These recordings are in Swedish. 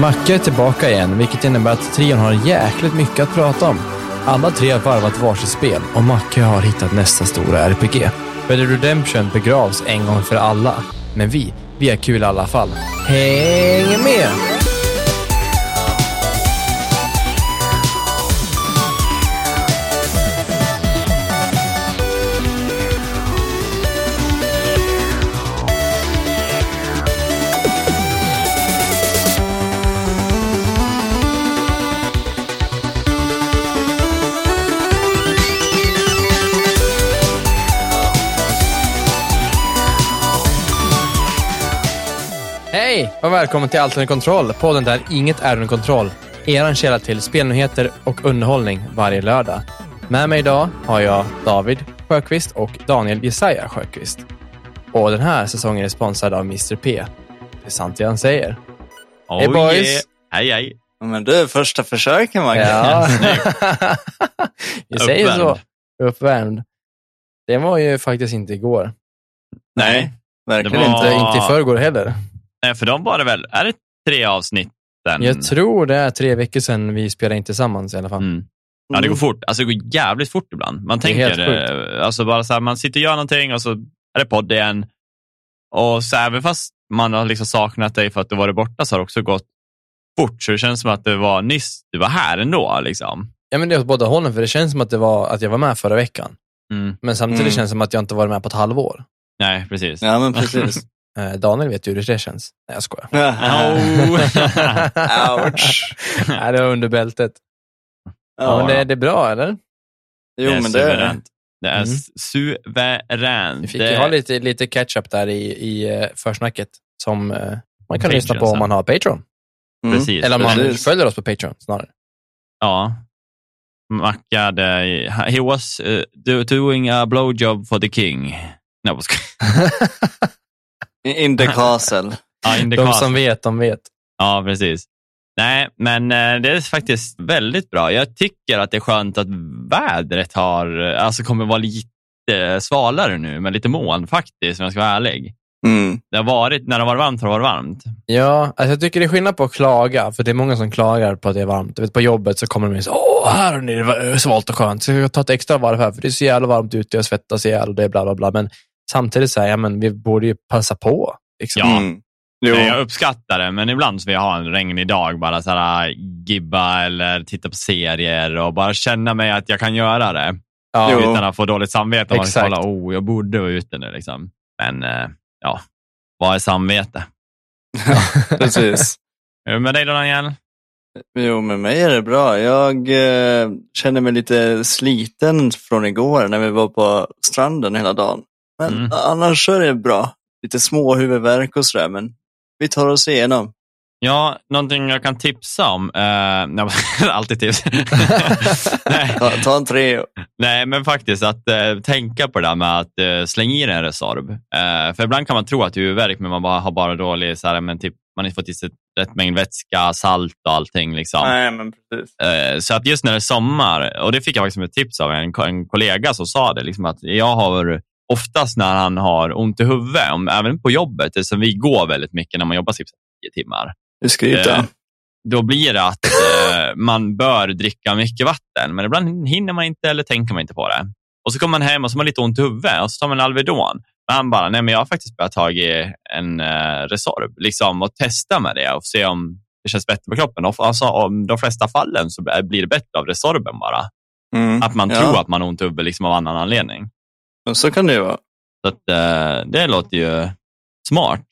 Macke är tillbaka igen, vilket innebär att trion har jäkligt mycket att prata om. Alla tre har varvat varsitt spel och Macke har hittat nästa stora RPG. Red Dead Redemption begravs en gång för alla. Men vi, vi har kul i alla fall. Häng med! Och välkommen till Allt under kontroll, podden där inget är under kontroll. Eran källa till spelnyheter och underhållning varje lördag. Med mig idag har jag David Sjöqvist och Daniel Jesaja Sjöqvist. Och den här säsongen är sponsrad av Mr P. Det är sant det han säger. Oh, Hej, boys. yeah. Hej hej. Men du, första försöken Magge. Ja. Vi säger så. Uppvärmd. Det var ju faktiskt inte igår. Nej, verkligen Det var- inte. Inte, inte i förrgår heller. Nej, för de var det väl, är det tre avsnitt? Sen? Jag tror det är tre veckor sedan vi spelade in tillsammans i alla fall. Mm. Ja, det går fort. Alltså, det går jävligt fort ibland. Man Det är tänker, helt eh, alltså bara så här, man sitter och gör någonting och så är det podd igen. Och så även fast man har liksom saknat dig för att du varit borta så har det också gått fort. Så det känns som att det var nyss du var här ändå. Liksom. Ja, men det är åt båda hållen, för det känns som att, det var, att jag var med förra veckan. Mm. Men samtidigt Mm. känns det som att jag inte varit med på ett halvår. Nej, precis. Ja, men precis. Eh, Daniel vet ju hur det känns. Nej, jag skojar. Ouch. Nej, det var under bältet. Ja, men det, det är bra, eller? Jo, det är men det är det. Det är Mm. suveränt. Vi fick det... ju ha lite, lite catch-up där i, i eh, försnacket som eh, man kan Patreon lyssna på om man har Patreon. Mm. Precis. Eller om man precis. följer oss på Patreon snarare. Ja. Macka, he was uh, do, doing a blowjob for the king. Nej, jag skojar. In the castle. Ja, in the De castle. som vet, de vet. Ja, precis. Nej, men eh, det är faktiskt väldigt bra. Jag tycker att det är skönt att vädret har, eh, alltså kommer vara lite svalare nu, med lite moln faktiskt, om jag ska vara ärlig. Mm. Det har varit, när det varit varmt har det varit varmt. Ja, alltså jag tycker det är skillnad på att klaga, för det är många som klagar på att det är varmt. Vet, på jobbet så kommer de in så åh, här ni det svalt och skönt, så jag tar ett extra varv här, för det är så jävla varmt ute, jag svettas ihjäl och det är bla bla bla. Men samtidigt så här, ja, men vi borde ju passa på. Liksom. Ja. Mm. Jag uppskattar det, men ibland så vill jag ha en regnig dag, bara så här, gibba eller titta på serier och bara känna mig att jag kan göra det. Ja. Utan att få dåligt samvete. Och kolla, oh, jag borde vara ute nu. Liksom. Men eh, ja, vad är samvete? Precis. Hur är det med dig då, Daniel? Jo, med mig är det bra. Jag eh, känner mig lite sliten från igår när vi var på stranden hela dagen. Men Mm. annars är det bra. Lite små huvudvärk och sådär, men vi tar oss igenom. Ja, någonting jag kan tipsa om. Nej, alltid tips. Ta, ta en tre. nej, men faktiskt att eh, tänka på det där med att eh, slänga i en Resorb. Eh, för ibland kan man tro att det är huvudvärk, men man bara har bara dålig, så här, men typ, man inte fått i sig rätt mängd vätska, salt och allting. Liksom. Nej, men precis. Så att just när det är sommar, och det fick jag faktiskt ett tips av en, en kollega som sa det, liksom att jag har oftast när han har ont i huvudet, om, även på jobbet, eftersom vi går väldigt mycket när man jobbar typ 10 timmar, Du skryter. Eh, då blir det att eh, man bör dricka mycket vatten, men ibland hinner man inte eller tänker man inte på det. Och så kommer man hem och så har man lite ont i huvudet och så tar man Alvedon. Men han bara, nej men jag har faktiskt börjat ta en eh, Resorb liksom, och testa med det och se om det känns bättre på kroppen. Och, alltså, om de flesta fallen så blir det bättre av Resorben bara. Mm. Att man Ja. tror att man har ont i huvudet liksom, av annan anledning. Men Så kan det ju vara. Så att, eh, det låter ju smart.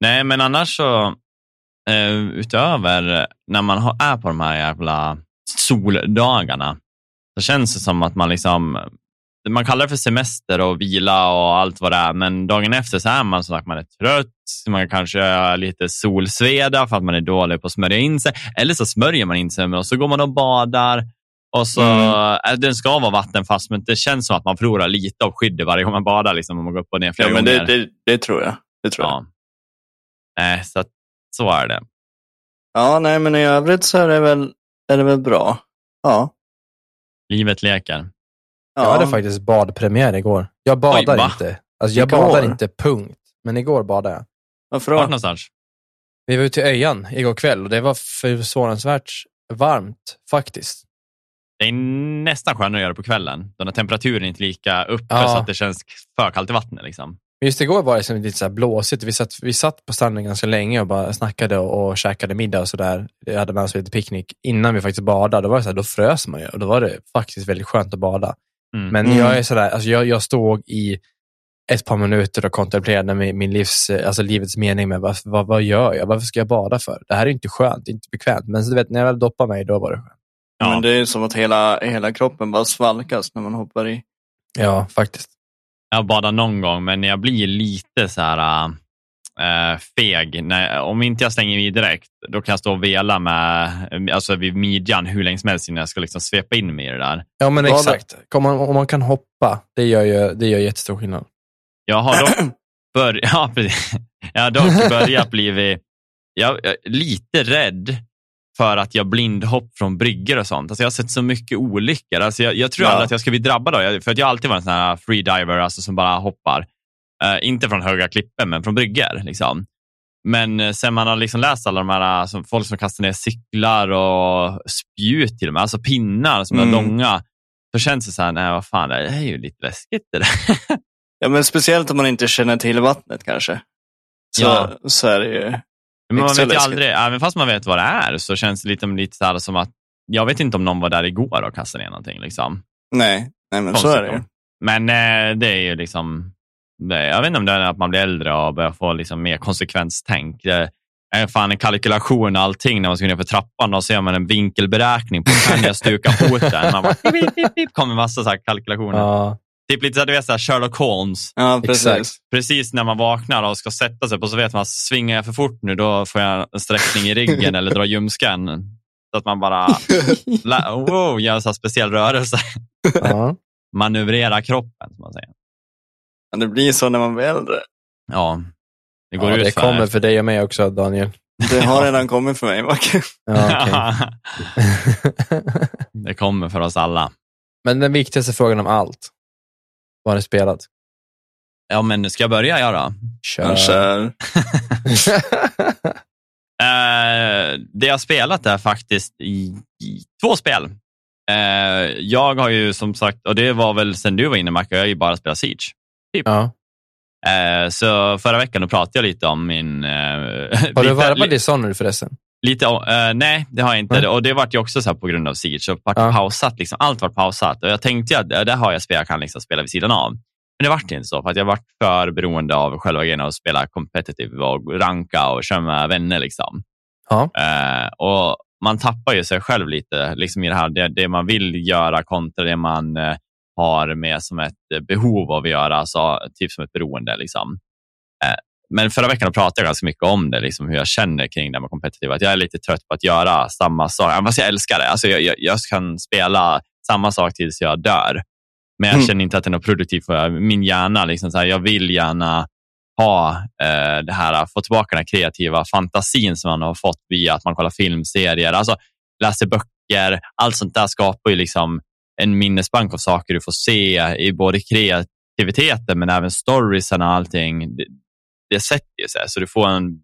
Nej, men annars så, eh, utöver när man har, är på de här jävla soldagarna, så känns det som att man liksom, man kallar det för semester och vila och allt vad det är, men dagen efter så är man som sagt, man är trött, man kanske har lite solsveda för att man är dålig på att smörja in sig, eller så smörjer man in sig och så går man och badar och så, Mm. äh, Den ska vara vattenfast, men det känns som att man förlorar lite av skyddet varje gång man badar, liksom, om man går upp och ner flera Ja, men det, det, det tror jag. Det tror jag. ja. Nej, så, att, så är det. Ja, nej, men i övrigt så är det väl, är det väl bra. Ja. Livet leker. ja. Jag hade faktiskt badpremiär igår. Jag badar Oj, inte. Alltså, jag Igår? badar inte, punkt. Men igår badade jag. Varför Vart någonstans? Vi var ute i Öjan igår kväll och det var förvånansvärt varmt faktiskt. Det är nästan skönare att göra på kvällen, då när temperaturen inte är lika uppe Ja. så att det känns för kallt i vattnet. Liksom. Men just igår var det liksom lite så här blåsigt. Vi satt, vi satt på stranden ganska länge och bara snackade och, och käkade middag och sådär. Vi hade med oss lite picknick innan vi faktiskt badade. Då, var det så här, då frös man ju och då var det faktiskt väldigt skönt att bada. Mm. Men Mm. jag är sådär, alltså jag, jag stod i ett par minuter och kontemplerade min, min livs, alltså livets mening med vad, vad, vad gör jag? Varför ska jag bada för? Det här är inte skönt, det är inte bekvämt. Men så du vet, när jag väl doppade mig, då var det skönt. Ja. Men det är som att hela, hela kroppen bara svalkas när man hoppar i. Ja, faktiskt. Jag har badat någon gång, men jag blir lite så här äh, feg. När, om inte jag slänger i direkt, då kan jag stå och vela med, alltså vid midjan hur länge som helst innan jag ska liksom svepa in mig i det där. Ja, men exakt. Om man, om man kan hoppa, det gör ju det gör jättestor skillnad. Jag har dock, bör, ja, precis. jag har dock börjat bli jag, jag, lite rädd för att jag blindhopp från bryggor och sånt. Alltså jag har sett så mycket olyckor. Alltså jag, jag tror Ja. aldrig att jag ska bli drabbad av det. För att jag har alltid varit en sån här freediver alltså som bara hoppar. Eh, inte från höga klippor, men från bryggor. Liksom. Men eh, sen man har liksom läst alla de här som, folk som kastar ner cyklar och spjut till och med, alltså pinnar som är Mm. långa, så känns det så här, nej vad fan, det är ju lite läskigt det där. Ja, men speciellt om man inte känner till vattnet kanske. Så, Ja. så är det ju. Men man vet ju aldrig, även fast man vet vad det är, så känns det lite, lite så här som att jag vet inte om någon var där igår och kastade ner någonting. Liksom. Nej, nej men så Konstigt är det ju. Men eh, det är ju liksom, det, jag vet inte om det är att man blir äldre och börjar få liksom mer konsekvenstänk. Det är fan en kalkylation och allting när man ska ner för trappan och ser man en vinkelberäkning på kan jag stuka foten. Man bara, pip, pip, pip, pip, kommer massa så här kalkylationer. Ja, Typ lite så du vet, så här Sherlock Holmes. Ja, precis. Exakt. Precis när man vaknar och ska sätta sig på så vet man, svingar jag för fort nu då får jag en sträckning i ryggen eller drar ljumsken. Så att man bara wow, gör en så speciell rörelse. ja. Manövrera kroppen, som man säger. Men det blir så när man blir äldre. Ja, det går ja ut det kommer för dig och mig också, Daniel. Det har redan kommit för mig. Macke. Ja, okej. det kommer för oss alla. Men den viktigaste frågan om allt. Vad har ni spelat? Ja, men ska jag börja göra? Kör. Kanske. Eh, det jag har spelat är faktiskt i, i två spel. Eh, jag har ju som sagt, och det var väl sen du var inne Macke, jag har ju bara spelat Siege. ja. Eh, så förra veckan då pratade jag lite om min... Eh, Har du varvat li- Dishonored förresten? Lite, eh, nej, det har jag inte. Mm. Och det vart ju också så på grund av Siege. Så vart Ja. pausat, liksom. Allt var pausat. Och jag tänkte att eh, det har jag spel jag kan liksom spela vid sidan av. Men det vart inte så, för att jag vart för beroende av själva grejen att spela competitive och ranka och köra med vänner. Liksom. Ja. Eh, och man tappar ju sig själv lite liksom i det här, det, det man vill göra kontra det man eh, har med som ett eh, behov av att göra, alltså, typ som ett beroende. Liksom. Men förra veckan pratade jag ganska mycket om det, liksom, hur jag känner kring det med competitive. Att jag är lite trött på att göra samma sak. Fast jag älskar det. Alltså, jag, jag, jag kan spela samma sak tills jag dör. Men jag Mm. känner inte att det är något produktivt för min hjärna. Liksom, så här, jag vill gärna ha eh, det här, få tillbaka den här kreativa fantasin som man har fått via att man kollar filmserier, alltså läser böcker. Allt sånt där skapar ju liksom en minnesbank av saker du får se i både kreativiteten men även storiesen och allting. Det, sätter sig, så du får en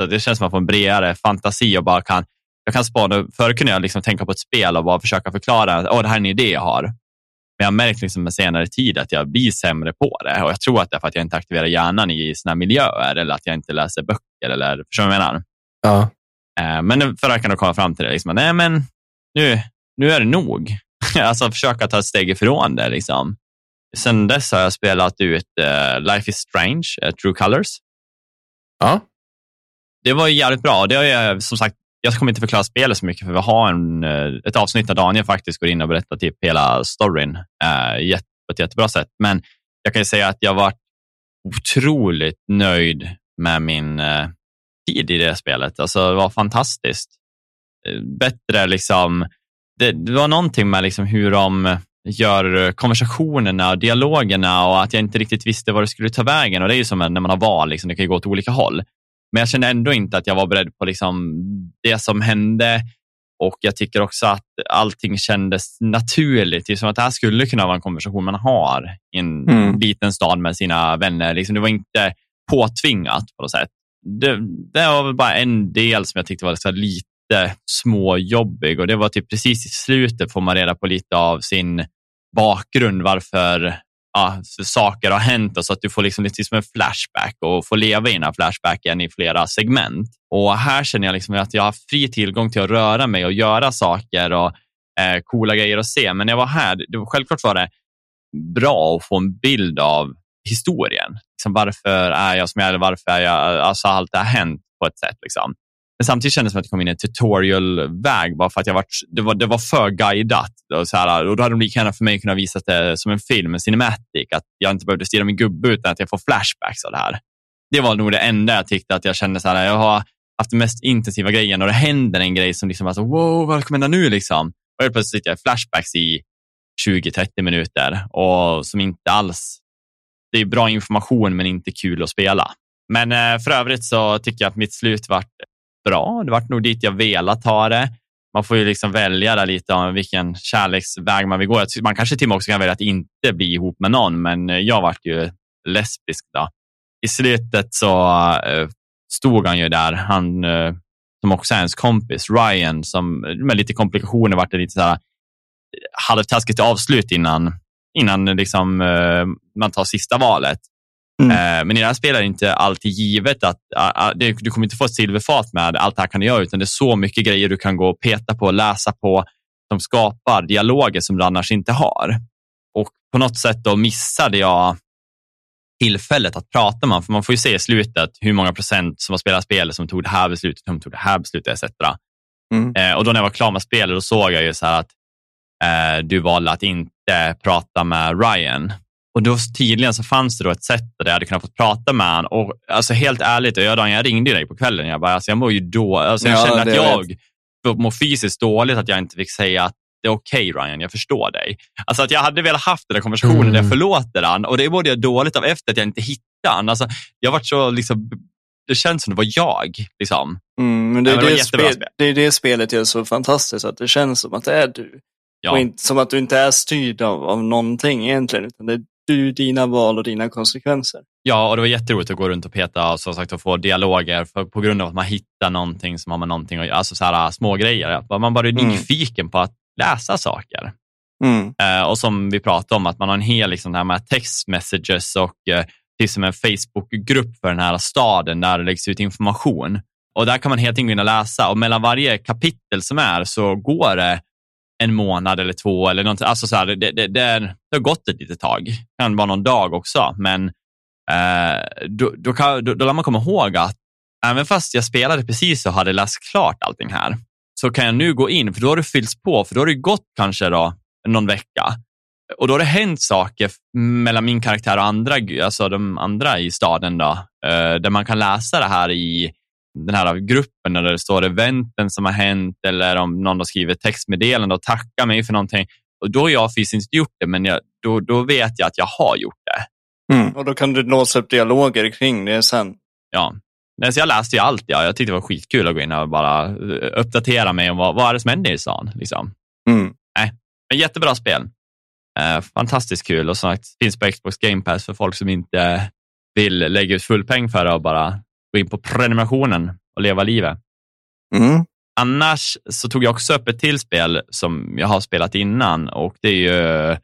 så det känns som att man får en bredare fantasi och bara kan jag kan spana. Förr kunde jag liksom tänka på ett spel och bara försöka förklara att det här är en idé jag har. Men jag har märkt liksom med senare tid att jag blir sämre på det. Och Jag tror att det är för att jag inte aktiverar hjärnan i här miljöer eller att jag inte läser böcker. Eller, förstår du vad jag menar? Ja. Eh, Men förra veckan då kom jag fram till det. Liksom, nej, men nu, nu är det nog. alltså försöka ta ett steg ifrån det. Liksom. Sen dess har jag spelat ut eh, Life is Strange, eh, True Colors. Ja. Det var jävligt bra. Det har jag, som sagt, jag kommer inte förklara spelet så mycket för vi har en, eh, ett avsnitt där Daniel faktiskt går in och berättar typ hela storyn jätte, på ett jättebra sätt. Men jag kan ju säga att jag var otroligt nöjd med min tid i det spelet. Alltså, det var fantastiskt. Bättre liksom. Det, det var någonting med liksom hur de gör konversationerna och dialogerna och att jag inte riktigt visste var det skulle ta vägen. Och Det är ju som när man har val, liksom, det kan ju gå åt olika håll. Men jag kände ändå inte att jag var beredd på liksom det som hände och jag tycker också att allting kändes naturligt. Det är som att det här skulle kunna vara en konversation man har i en Mm. liten stad med sina vänner. Liksom, det var inte påtvingat på något sätt. det, det var väl bara en del som jag tyckte var lite småjobbig och det var typ precis i slutet får man reda på lite av sin bakgrund, varför ja, saker har hänt och så att du får liksom lite som en flashback och får leva i den här flashbacken i flera segment. Och här känner jag liksom att jag har fri tillgång till att röra mig och göra saker och eh, coola grejer att se. Men när jag var här, det, självklart var det bra att få en bild av historien. Liksom varför är jag som jag är? Varför är jag? Alltså allt det har hänt på ett sätt. Liksom. Men samtidigt kändes det som att jag kom in i en tutorial-väg bara för att jag var, det, var, det var för guidat. Och, så här, och då hade de lika gärna för mig kunnat visa det som en film, en cinematic, att jag inte behövde styra min gubbe utan att jag får flashbacks av det här. Det var nog det enda jag tyckte att jag kände så här, jag har haft den mest intensiva grejen och det händer en grej som liksom, alltså, wow, vad kommer hända nu liksom? Och helt plötsligt sitter jag i flashbacks i 20-30 minuter och som inte alls, det är bra information men inte kul att spela. Men eh, för övrigt så tycker jag att mitt slut vart bra. Det vart nog dit jag velat ha det. Man får ju liksom välja där lite om vilken kärleksväg man vill gå. Man kanske till och med också kan välja att inte bli ihop med någon, men eh, jag vart ju lesbisk då. I slutet så eh, stod han ju där, han eh, som också är ens kompis, Ryan, som med lite komplikationer vart det lite så här halvtaskigt avslut innan, innan liksom, man tar sista valet. Mm. Eh, men i det här spelet är det inte alltid givet att du kommer inte få ett silverfat med allt det här kan du göra, utan det är så mycket grejer du kan gå och peta på och läsa på som skapar dialoger som du annars inte har. Och på något sätt då missade jag tillfället att prata med för man får ju se i slutet hur många procent som har spelat spelet som tog det här beslutet, som tog det här beslutet etc. Mm. Eh, och då när jag var klar med spelet, då såg jag ju så att eh, du valde att inte prata med Ryan och då tydligen så fanns det då ett sätt där jag hade kunnat få prata med honom. Och alltså helt ärligt, jag, jag ringde dig på kvällen. Jag bara, alltså jag mår ju då, alltså jag ja, kände att jag mår fysiskt dåligt att jag inte fick säga att det är okej okay, Ryan, jag förstår dig. Alltså att jag hade velat haft den där konversationen mm. där jag förlåter han och det mådde jag dåligt av efter att jag inte hittade han. Alltså, jag var så liksom, det känns som det var jag. Liksom. Mm, men det, är det, det, spel, spel. det är det spelet gör så fantastiskt, att det känns som att det är du. Ja. Och inte, som att du inte är styrd av, av någonting egentligen, utan det är du dina val och dina konsekvenser. Ja, och det var jätteroligt att gå runt och peta och som sagt att få dialoger för, på grund av att man hittar någonting som har med någonting alltså så här, små grejer. Man bara är mm. nyfiken på att läsa saker. Mm. Uh, och som vi pratade om, att man har en hel liksom, här med text messages och uh, till som en Facebookgrupp för den här staden där det läggs ut information. Och där kan man helt enkelt läsa och mellan varje kapitel som är så går det en månad eller två eller någonting. Alltså så här, det, det, det, det, har gått ett litet tag. Det kan vara någon dag också, men eh, då, då, kan, då, då lär man komma ihåg att även fast jag spelade precis och hade läst klart allting här, så kan jag nu gå in, för då har det fyllts på, för då har det gått kanske då, någon vecka. Och då har det hänt saker mellan min karaktär och andra, alltså de andra i staden, då, eh, där man kan läsa det här i den här gruppen där det står eventen som har hänt eller om någon har skrivit textmeddelande och tackar mig för någonting. Och då har jag fysiskt inte gjort det, men jag, då, då vet jag att jag har gjort det. Mm. Och då kan du låsa upp dialoger kring det sen. Ja, så jag läste ju allt. Ja. Jag tyckte det var skitkul att gå in och bara eh, uppdatera mig om vad, vad är det som händer i stan. Liksom. Mm. Nej, men jättebra spel. Eh, fantastiskt kul och som sagt finns på Xbox Game Pass för folk som inte vill lägga ut full peng för det och bara gå in på prenumerationen och leva livet. Mm. Annars så tog jag också upp ett till spel som jag har spelat innan och det är ju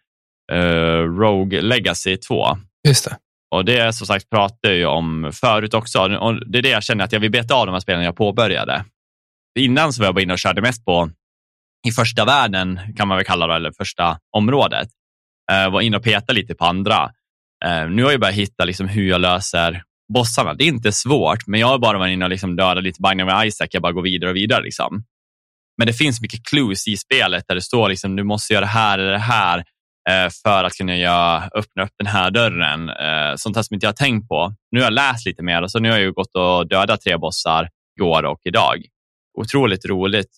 uh, Rogue Legacy 2. Just det. Och det som sagt pratade jag om förut också och det är det jag känner att jag vill beta av de här spelen jag påbörjade. Innan så var jag bara inne och körde mest på i första världen kan man väl kalla det, eller första området. Uh, var inne och petade lite på andra. Uh, nu har jag börjat hitta liksom hur jag löser bossarna. Det är inte svårt, men jag har bara varit inne och liksom dödat lite binary Isaac. Jag bara går vidare och vidare. Liksom. Men det finns mycket clues i spelet där det står liksom, du måste göra det här eller det här eh, för att kunna göra, öppna upp den här dörren. Eh, sånt här som inte jag har tänkt på. Nu har jag läst lite mer och så nu har jag gått och dödat tre bossar igår och idag. Otroligt roligt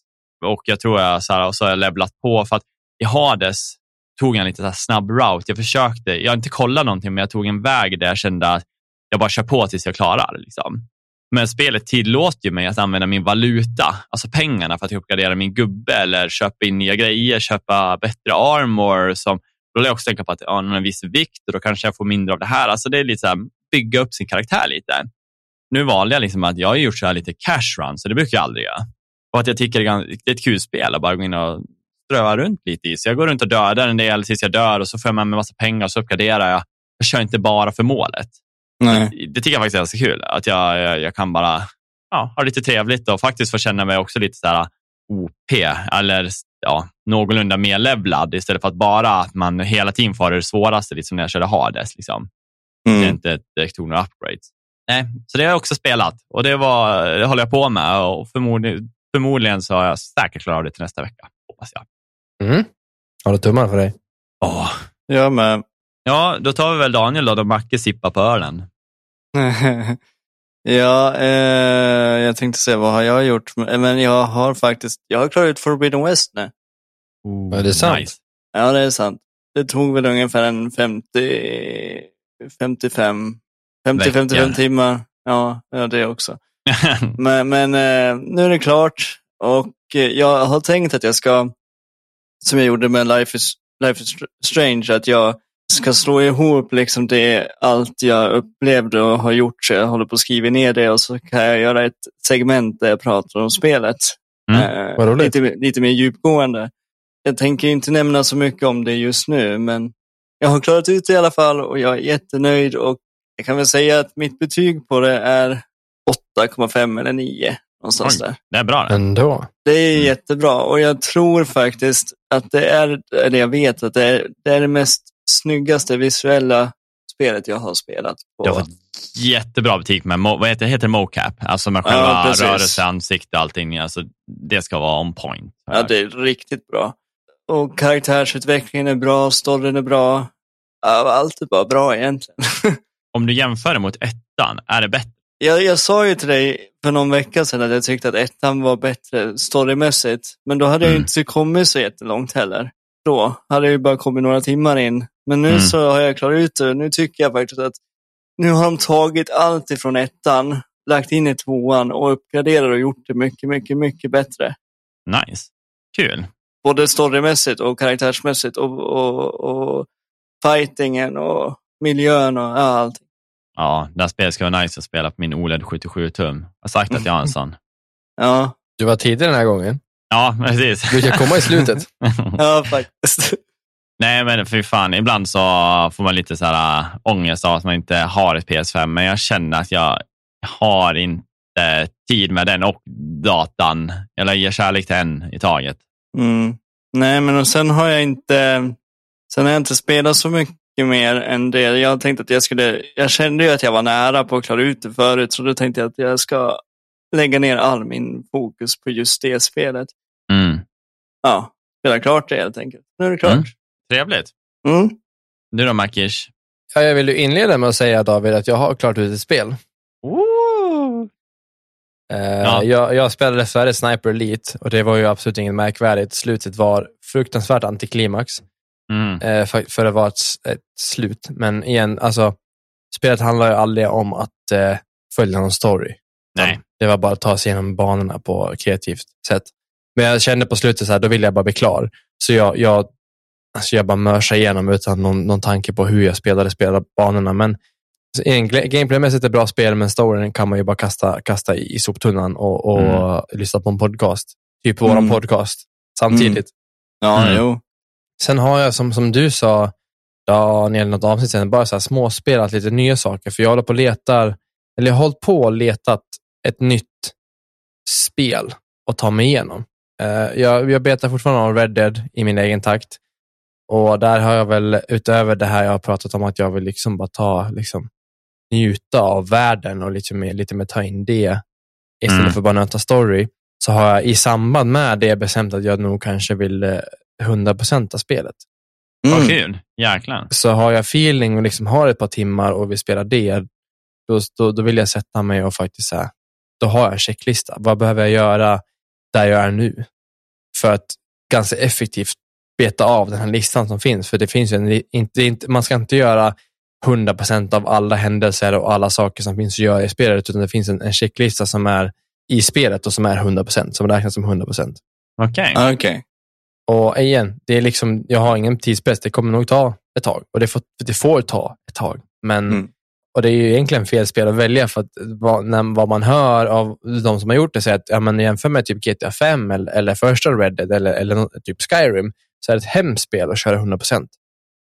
och jag tror jag så här, och så har jag levlat på för att i Hades tog jag en lite snabb route. Jag försökte, jag har inte kollat någonting, men jag tog en väg där jag kände att jag bara kör på tills jag klarar. Liksom. Men spelet tillåter ju mig att använda min valuta, alltså pengarna för att uppgradera min gubbe eller köpa in nya grejer, köpa bättre armor. Som, då lär jag också tänka på att jag har en viss vikt och då kanske jag får mindre av det här. Alltså det är lite så här, bygga upp sin karaktär lite. nu valde jag liksom att jag har gjort så här lite cash run, så det brukar jag aldrig göra. Och att jag tycker det är ett kul spel att bara gå in och ströva runt lite i. Så jag går runt och dödar en del tills jag dör och så får jag med mig massa pengar och så uppgraderar jag. Jag kör inte bara för målet. Nej. Det, tycker jag faktiskt är ganska kul. Att jag, jag, jag kan bara ja, ha lite trevligt och faktiskt få känna mig också lite så här OP eller ja, någorlunda medlevlad istället för att bara att man hela tiden får det svåraste, lite som när jag körde Hades. Liksom. Mm. Det är inte direkt tog några upgrades. Nej, så det har jag också spelat och det, var, det håller jag på med och förmodligen, förmodligen så har jag säkert klarat av det till nästa vecka, hoppas jag. Mm. Har du tummarna för dig? Ja. Jag med. Ja, då tar vi väl Daniel då, då Macke sippar på ölen. ja, eh, jag tänkte säga vad har jag gjort? Men jag har faktiskt, jag har klarat ut Forbidden West nu. Oh, är det sant? Nice. Ja, det är sant. Det tog väl ungefär en 50, 55, 50-55 timmar. Ja, ja, det också. men, men eh, nu är det klart och eh, jag har tänkt att jag ska, som jag gjorde med Life is, Life is Strange, att jag ska slå ihop liksom det, allt jag upplevde och har gjort. Så jag håller på att skriva ner det och så kan jag göra ett segment där jag pratar om spelet. Mm, eh, lite, lite mer djupgående. Jag tänker inte nämna så mycket om det just nu, men jag har klarat ut det i alla fall och jag är jättenöjd och jag kan väl säga att mitt betyg på det är 8,5 eller 9. Någonstans Oj, där. Det är bra. Det. Ändå. Det är mm. jättebra och jag tror faktiskt att det är, eller jag vet att det är, det är det mest snyggaste visuella spelet jag har spelat på. Jag har fått jättebra betyg med, vad heter, heter mocap, alltså med själva ja, rörelse, ansikte och allting. Alltså, det ska vara on point. Ja, det är riktigt bra. Och karaktärsutvecklingen är bra, storyn är bra. Allt är bara bra egentligen. Om du jämför det mot ettan, är det bättre? Jag, jag sa ju till dig för någon vecka sedan att jag tyckte att ettan var bättre storymässigt. Men då hade mm. jag inte kommit så jättelångt heller. Då hade jag ju bara kommit några timmar in. Men nu mm. så har jag klarat ut det. Nu tycker jag faktiskt att nu har de tagit allt ifrån ettan, lagt in i tvåan och uppgraderat och gjort det mycket, mycket, mycket bättre. Nice. Kul. Både storymässigt och karaktärsmässigt och, och, och fightingen och miljön och ja, allting. Ja, det här spelet ska vara nice att spela på min OLED 77-tum. Jag har sagt att jag har en sån. Ja. Du var tidig den här gången. Ja, precis. Du kan komma i slutet. ja, faktiskt. Nej, men för fan, ibland så får man lite så här äh, ångest av att man inte har ett PS5, men jag känner att jag har inte tid med den och datan. Jag lägger kärlek till en i taget. Mm. Nej, men och sen har jag inte Sen har jag inte spelat så mycket mer än det. Jag tänkte att jag skulle, jag kände ju att jag var nära på att klara ut det förut, så då tänkte jag att jag ska lägga ner all min fokus på just det spelet. Mm. Ja, spela klart det helt enkelt. Nu är det klart. Mm. Trevligt. Mm. Du då, Makish? Ja, jag vill ju inleda med att säga, David, att jag har klart ut ett spel. Uh, ja. jag, jag spelade dessvärre Sniper Elite och det var ju absolut inget märkvärdigt. Slutet var fruktansvärt antiklimax. Mm. Eh, för, för att vara ett, ett, slut. Men igen, alltså, spelet handlar ju aldrig om att eh, följa någon story. Nej. Det var bara att ta sig igenom banorna på kreativt sätt. Men jag kände på slutet så här, då ville jag bara bli klar. Så jag, jag, alltså jag bara mörsade igenom utan någon, någon tanke på hur jag spelade, spelade banorna. Men gameplaymässigt är det bra spel, men storyn kan man ju bara kasta, kasta i, i soptunnan och, och mm. lyssna på en podcast. Typ våran mm. podcast samtidigt. Mm. Ja, mm. jo. Sen har jag, som, som du sa, Daniel, något avsnitt sen, bara så här småspelat lite nya saker. För jag håller på och letar, eller jag har hållit på och letat ett nytt spel att ta mig igenom. Uh, jag, jag betar fortfarande av Red Dead i min egen takt. Och där har jag väl, utöver det här jag har pratat om, att jag vill liksom bara ta, liksom, njuta av världen och lite mer, lite mer ta in det istället mm. för bara nöta story, så har jag i samband med det bestämt att jag nog kanske vill eh, 100 procent av spelet. Mm. Vad kul, jäklar. Så har jag feeling och liksom har ett par timmar och vill spela det, då, då, då vill jag sätta mig och faktiskt säga, då har jag en checklista. Vad behöver jag göra där jag är nu? För att ganska effektivt beta av den här listan som finns. För det finns en, inte, inte, man ska inte göra 100 procent av alla händelser och alla saker som finns att göra i spelet, utan det finns en, en checklista som är i spelet och som är 100 procent, som räknas som 100 procent. Okej. Okay. okay. Och igen, det är liksom, jag har ingen tidspress. Det kommer nog ta ett tag och det får, det får ta ett tag. Men, mm. Och det är ju egentligen fel spel att välja för att vad, när, vad man hör av de som har gjort det säger att ja, men jämför med typ GTA 5 eller, eller första Red Dead eller, eller typ Skyrim så är det ett hemskt spel att köra 100 procent.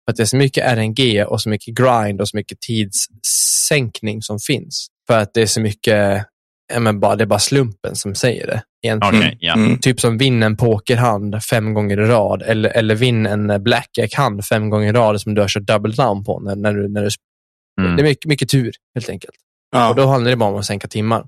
För att det är så mycket RNG och så mycket grind och så mycket tidssänkning som finns. För att det är så mycket, ja, men bara, det är bara slumpen som säger det. Egentligen. Okay, ja. Mm. Typ som vinn en pokerhand fem gånger i rad eller, eller vinn en blackjack-hand fem gånger i rad som du har kört double down på. När, när du, när du, Mm. Det är mycket, mycket tur helt enkelt. Ja. Och då handlar det bara om att sänka timmar.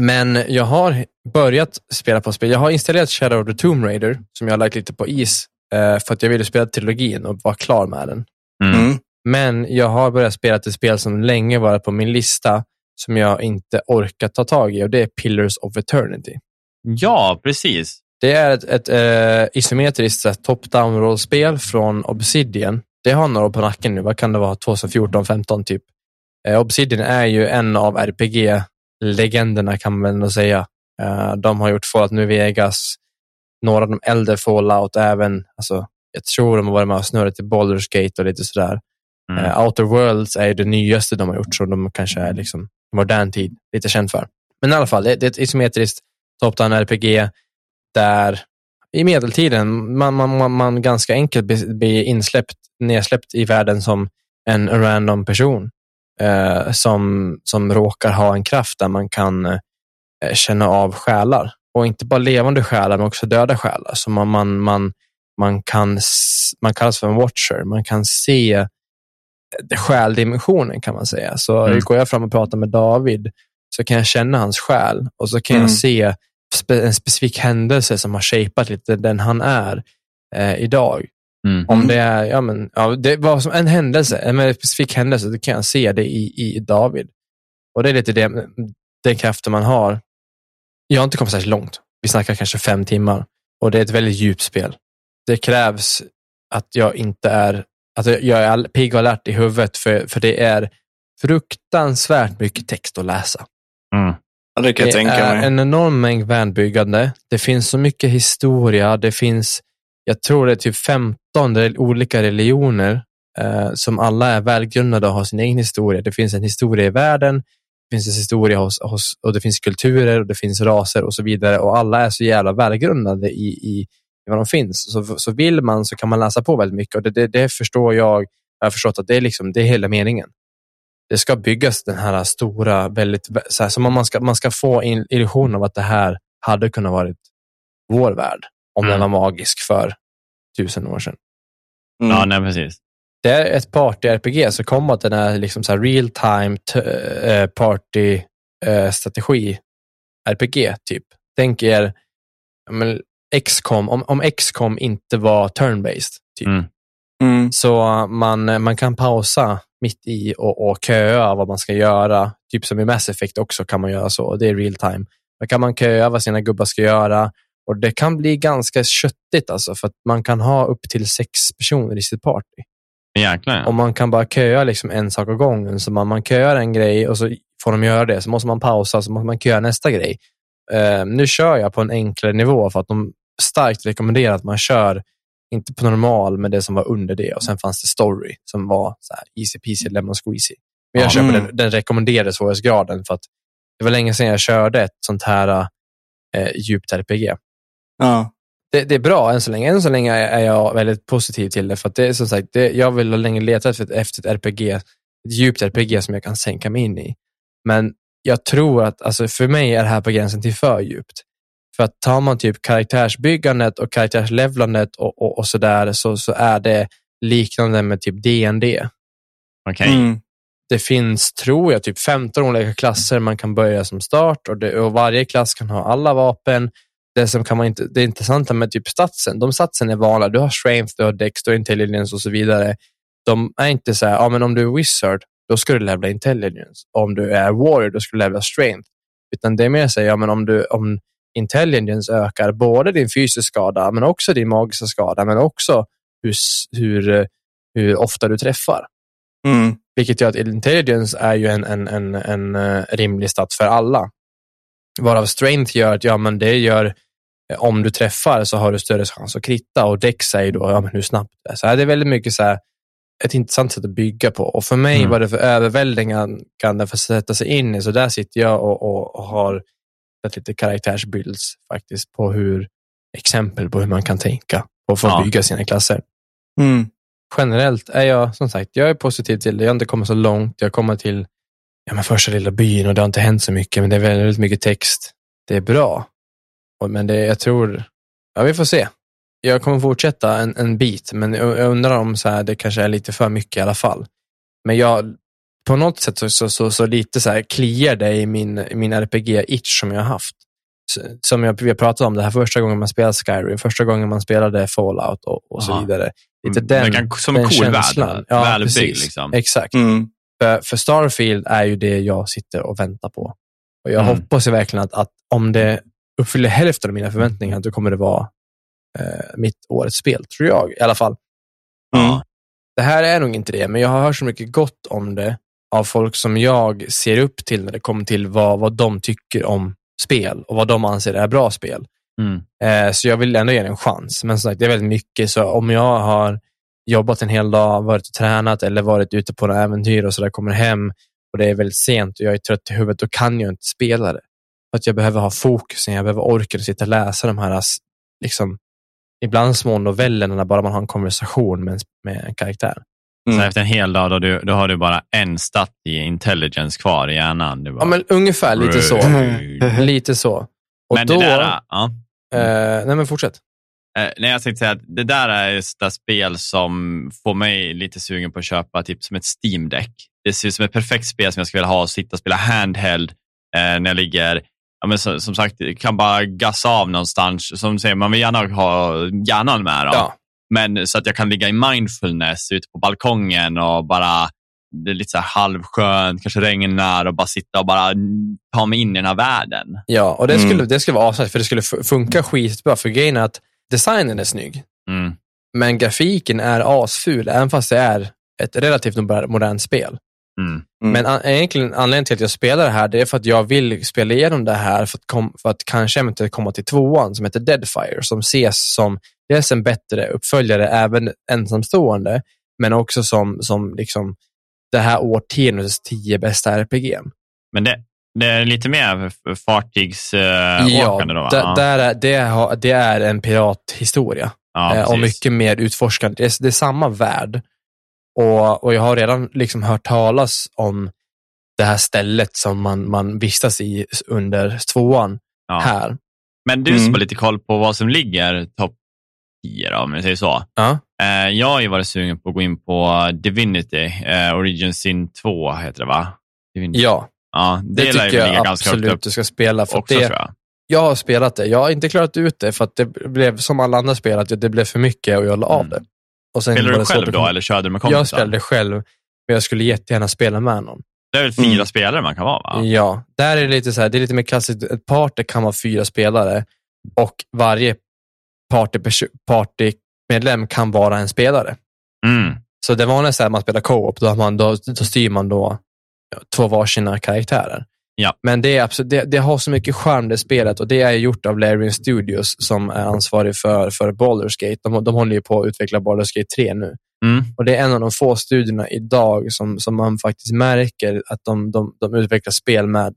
Men jag har börjat spela på spel. Jag har installerat Shadow of the Tomb Raider som jag har lagt lite på is för att jag ville spela trilogin och vara klar med den. Mm. Mm. Men jag har börjat spela ett spel som länge varit på min lista som jag inte orkar ta tag i och det är Pillars of Eternity. Ja, precis. Det är ett, ett eh, isometriskt top-down rollspel från Obsidian. Det har några år på nacken nu. Vad kan det vara? 2014, 15 typ. Eh, Obsidian är ju en av RPG-legenderna kan man väl ändå säga. Eh, de har gjort Fallout New Vegas, några av de äldre Fallout även. Alltså, jag tror de har varit med och snurrat till Baldur's Gate och lite sådär. Mm. Eh, Outer Worlds är det nyaste de har gjort, så de kanske är liksom modern tid lite känd för. Men i alla fall, det, det är ett isometriskt top-down RPG där i medeltiden man, man, man, man ganska enkelt blir blir insläppt, nedsläppt i världen som en random person eh, som, som råkar ha en kraft där man kan eh, känna av själar. Och inte bara levande själar, men också döda själar. Så man, man, man, man, kan, man kallas för en watcher. Man kan se eh, själdimensionen kan man säga. Så Mm. går jag fram och pratar med David så kan jag känna hans själ och så kan Mm. jag se spe, en specifik händelse som har shapat lite den han är eh, idag. Mm. Om det är ja, men, ja, det var som en händelse, en specifik händelse, då kan jag se det i, i David. Och det är lite det, den kraften man har. Jag har inte kommit särskilt långt. Vi snackar kanske fem timmar och det är ett väldigt djupt spel. Det krävs att jag inte är, att jag är pigg och alert i huvudet för, för det är fruktansvärt mycket text att läsa. Mm. Ja, det kan jag Det tänka är mig. en enorm mängd världbyggande. Det finns så mycket historia. Det finns, jag tror det är typ 15 re- olika religioner eh, som alla är välgrundade och har sin egen historia. Det finns en historia i världen, finns en historia hos, hos, och det finns kulturer och det finns raser och så vidare och alla är så jävla välgrundade i, i, i vad de finns. Så, så vill man så kan man läsa på väldigt mycket och det, det, det förstår jag. Jag har förstått att det är, liksom, det är hela meningen det ska byggas den här stora, väldigt, så här, som om man ska, man ska få en illusion av att det här hade kunnat varit vår värld om den var Mm. magisk för tusen år sedan. Mm. Ja, nej, precis. Det är ett party-RPG, så kommer att den är liksom så här real time eh, party eh, strategi RPG typ. Tänk er men, XCOM, om, om XCOM inte var turn-based, typ. Mm. Mm. Så man, man kan pausa mitt i och, och köa vad man ska göra. Typ som i Mass Effect också kan man göra så. Det är real time. Då kan man köa vad sina gubbar ska göra. Och Det kan bli ganska köttigt alltså, för att man kan ha upp till sex personer i sitt party. Jäklar. Och man kan bara köa liksom en sak åt gången. Så man, man köar en grej och så får de göra det. Så måste man pausa så måste man köa nästa grej. Eh, nu kör jag på en enklare nivå för att de starkt rekommenderar att man kör inte på normal, men det som var under det. Och sen fanns det story som var så här easy peasy lemon squeezy. Men jag Ja. kör på Mm. den, den rekommenderade svårighetsgraden för att det var länge sedan jag körde ett sånt här eh, djupt RPG. Ja. Det, det är bra än så länge. Än så länge är jag väldigt positiv till det. För att det är som sagt, det, jag vill ha länge letat efter, ett- efter ett RPG, ett djupt RPG som jag kan sänka mig in i. Men jag tror att, alltså för mig är det här på gränsen till för djupt. För att tar man typ karaktärsbyggandet och karaktärslevlandet och, och, och sådär så, så är det liknande med typ D&D. Okej. Mm. Det finns, tror jag, typ 15 olika klasser man kan börja som start och, det, och varje klass kan ha alla vapen. Det som kan man inte, det intressanta med typ statsen, de statsen är vanliga. Du har strength, du har dex, du har intelligence och så vidare. De är inte så här, ja men om du är wizard, då ska du levla intelligence. Om du är warrior, då ska du levla strength. Utan det är mer så här, ja men om, du, om intelligence ökar både din fysiska skada, men också din magiska skada, men också hur, hur, hur ofta du träffar. Mm. Vilket gör att intelligence är ju en, en, en, en eh, rimlig stat för alla. Varav strength gör att ja, men det gör eh, om du träffar så har du större chans att kritta och är ju då ja, men hur snabbt det är. Så här, det är väldigt mycket så här, ett intressant sätt att bygga på. Och för mig Mm. var det för överväldigande för att sätta sig in i. Så där sitter jag och, och, och har sett lite karaktärsbilds faktiskt på hur, exempel på hur man kan tänka och få Ja. bygga sina klasser. Mm. Generellt är jag, som sagt, jag är positiv till det. Jag har inte kommit så långt. Jag kommer till ja, men första lilla byn och det har inte hänt så mycket, men det är väldigt mycket text. Det är bra. Och- Men det, jag tror, ja vi får se. Jag kommer fortsätta en, en bit, men jag, jag undrar om så här, det kanske är lite för mycket i alla fall. Men jag, på något sätt så, så, så, så lite så här kliar det i min, min RPG-itch som jag har haft. Som jag, vi har pratat om det här första gången man spelade Skyrim, första gången man spelade Fallout och, och så vidare. Lite Mm, den, det kan, som en den cool känslan. värld. Ja, Välbyggd precis. liksom. Exakt. Mm. För, för Starfield är ju det jag sitter och väntar på. Och jag Mm. hoppas verkligen att, att om det uppfyller hälften av mina förväntningar, då kommer det vara eh, mitt årets spel, tror jag i alla fall. Ja. Det här är nog inte det, men jag har hört så mycket gott om det av folk som jag ser upp till när det kommer till vad, vad de tycker om spel och vad de anser är bra spel. Mm. Eh, så jag vill ändå ge det en chans. Men som sagt, det är väldigt mycket, så om jag har jobbat en hel dag, varit och tränat eller varit ute på några äventyr och så där kommer hem och det är väldigt sent och jag är trött i huvudet, då kan jag inte spela det. För att jag behöver ha fokusen, jag behöver orken att sitta och läsa de här, liksom, ibland små novellerna när bara man har en konversation med en, med en karaktär. Så Mm. efter en hel dag, då, du, då har du bara en stat i intelligence kvar i hjärnan. Du bara, Ja, men ungefär lite så. Lite så. Och Men då, det där, ja. eh, nej men fortsätt. Eh, nej, jag tänkte säga att det där är just det spel som får mig lite sugen på att köpa typ som ett Steam Deck. Det ser ut som ett perfekt spel som jag skulle vilja ha och sitta och spela handheld eh, när jag ligger Ja, men så, som sagt, kan bara gassa av någonstans. Som du säger, man vill gärna ha hjärnan med. Då. Ja. Men så att jag kan ligga i mindfulness ute på balkongen och bara, det är lite så här halvskönt, kanske regnar och bara sitta och bara ta mig in i den här världen. Ja, och det Mm. skulle, det skulle vara avsnitt för det skulle fu- funka skitbra. För grejen är att designen är snygg, Mm. men grafiken är asful, även fast det är ett relativt moder- modernt spel. Mm. Mm. Men an- egentligen anledningen till att jag spelar det här, det är för att jag vill spela igenom det här för att, kom, för att kanske eventuellt komma till tvåan som heter Deadfire, som ses som dels en bättre uppföljare, även ensamstående, men också som, som liksom det här årtiondets tio bästa RPG. Men det, det är lite mer fartygsåkande ja, då? Ja. där är, det, har, det är en pirathistoria. ja, eh, och mycket mer utforskande. Det är, det är samma värld. Och, och jag har redan liksom hört talas om det här stället som man, man vistas i under tvåan Ja. här. Men du Mm. som har lite koll på vad som ligger topp 10 då, om jag säger så. Ja. Eh, jag har ju varit sugen på att gå in på Divinity, eh, Origin Sin 2 heter det va? Divinity. Ja, Ja, det, det, tycker jag absolut du ska spela. För också det, tror jag. jag har spelat det. Jag har inte klarat ut det för att det blev som alla andra spel, att det blev för mycket och jag la av Mm. det. Och sen Spelade du själv då eller körde du med kompisar? Jag spelade själv, men jag skulle jättegärna spela med någon. Det är väl fyra Mm. spelare man kan vara va? Ja, där är det lite så här, det är lite mer klassiskt. Ett party kan vara fyra spelare och varje partymedlem kan vara en spelare. Mm. Så det vanligaste är att man spelar co-op, då, man, då, då styr man då två varsina karaktärer. Ja. Men det, är absolut, det, det har så mycket charm det spelet och det är gjort av Larian Studios som är ansvarig för, för Baldur's Gate. De, de håller ju på att utveckla Baldur's Gate 3 nu. Mm. Och det är en av de få studierna idag som, som man faktiskt märker att de, de, de utvecklar spel med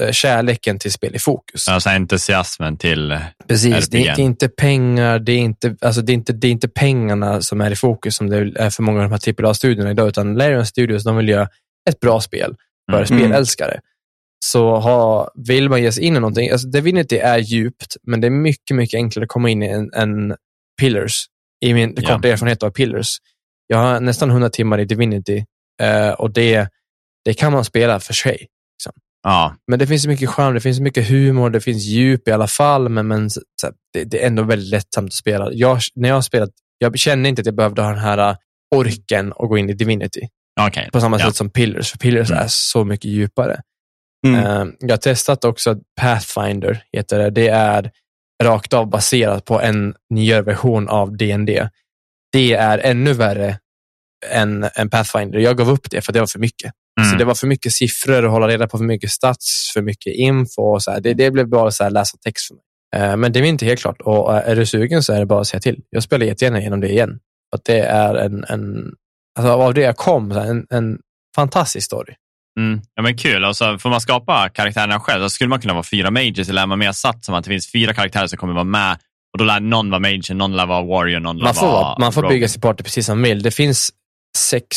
eh, kärleken till spel i fokus. Alltså entusiasmen till... Precis, det är, det är inte pengar, det är inte, alltså det, är inte, det är inte pengarna som är i fokus som det är för många av de här AAA-studierna idag, utan Larian Studios de vill göra ett bra spel för Mm. spelälskare. Så ha, vill man ge sig in i någonting, alltså Divinity är djupt, men det är mycket, mycket enklare att komma in i en, en Pillars, i min korta erfarenhet av Pillars. Jag har nästan 100 timmar i Divinity eh, och det, det kan man spela för sig. Ja, Men det finns mycket charm, det finns mycket humor, det finns djup i alla fall, men, men så, det, det är ändå väldigt lättsamt att spela. Jag, när jag har spelat, jag känner inte att jag behövde ha den här uh, orken och gå in i Divinity okej. på samma Ja. sätt som Pillars, för Pillars Mm. är så mycket djupare. Mm. Eh, jag har testat också Pathfinder, heter det. Det är rakt av baserat på en nyare version av D&D. Det är ännu värre än, än Pathfinder. Jag gav upp det för det var för mycket. Mm. Så det var för mycket siffror att hålla reda på, för mycket stats, för mycket info. Och så här. Det, det blev bara så här läsa text för mig. Eh, men det är inte helt klart. Och är du sugen så är det bara att säga till. Jag spelar jättegärna igenom det igen. Att det är en, en alltså, av det jag kom, en, en fantastisk story. Mm. Ja, men kul. Och så får man skapa karaktärerna själv, så skulle man kunna vara fyra majors eller är man mer satt som att det finns fyra karaktärer som kommer vara med och då lär någon vara major, någon lär vara warrior, någon lär Man får, vara man får bygga sin party precis som man vill. Det finns sex,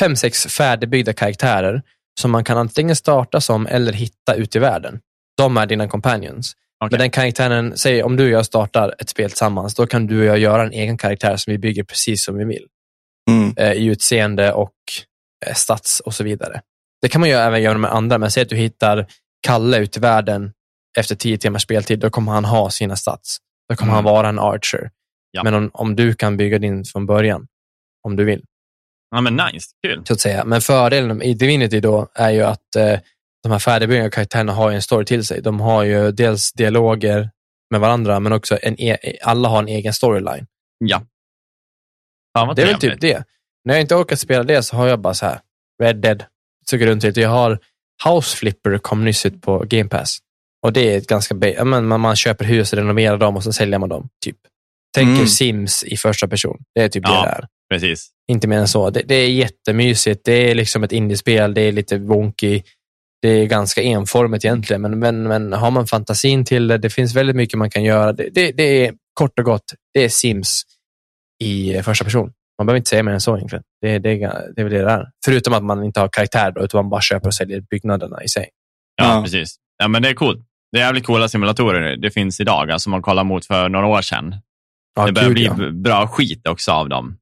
fem, sex färdigbyggda karaktärer som man kan antingen starta som eller hitta ute i världen. De är dina companions. Okej. Men den karaktären, säg om du och jag startar ett spel tillsammans, då kan du och jag göra en egen karaktär som vi bygger precis som vi vill. Mm. Eh, I utseende och eh, stats och så vidare. Det kan man ju även göra med andra, men säg att du hittar Kalle ute i världen efter tio timmars speltid, då kommer han ha sina stats. Då kommer Mm. han vara en archer. Ja. Men om, om du kan bygga din från början, om du vill, Ja, men nice. Kul. så att säga. Men fördelen i Divinity då är ju att eh, de här färdigbyggda karaktärerna har en story till sig. De har ju dels dialoger med varandra, men också en e- alla har en egen storyline. Ja. Fan Det är väl typ det. När jag inte orkat spela det så har jag bara så här, Red Dead, söker runt lite. Jag har House Flipper kom nyss ut på Game Pass. Och det är ett ganska, men man, man köper hus, renoverar dem och så säljer man dem. Typ. Tänker Mm. Sims i första person. Det är typ Ja. det det är. Precis. Inte mer än så. Det, det är jättemysigt. Det är liksom ett indiespel. Det är lite wonky. Det är ganska enformigt egentligen, men, men, men har man fantasin till det, det finns väldigt mycket man kan göra. Det, det, det är kort och gott, det är Sims i första person. Man behöver inte säga mer än så egentligen. Det, det, är- det är väl det det är. Förutom att man inte har karaktär, då, utan man bara köper och säljer byggnaderna i sig. Ja, Ja. precis. Ja, men det är coolt. Det är jävligt coola simulatorer det finns idag, alltså man kollar mot för några år sedan. Ja, det börjar gud, bli ja. bra skit också av dem.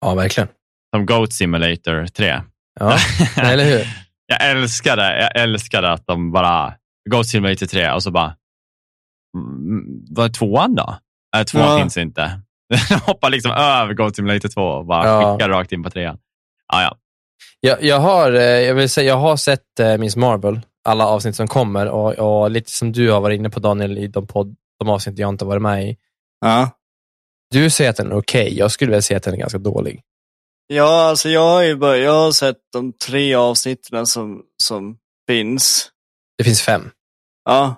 ja, verkligen. Som Goat Simulator 3. Ja, eller hur? Jag älskar det. Jag älskar det att de bara, Goat Simulator 3 och så bara, mm, vad är tvåan då? Äh, tvåan Ja. finns inte. De hoppar liksom över Goat Simulator 2 och bara Ja. skickar rakt in på trean. Ja, ja. Jag, jag, har, eh, jag, vill säga, jag har sett eh, Miss Marvel, alla avsnitt som kommer och, och lite som du har varit inne på Daniel i de, podd, de avsnitt jag inte har varit med i. Ja. Du säger att den är okej. Jag skulle vilja säga att den är ganska dålig. Ja, alltså jag har ju bör- jag har sett de tre avsnitten som, som finns. Det finns fem. Ja,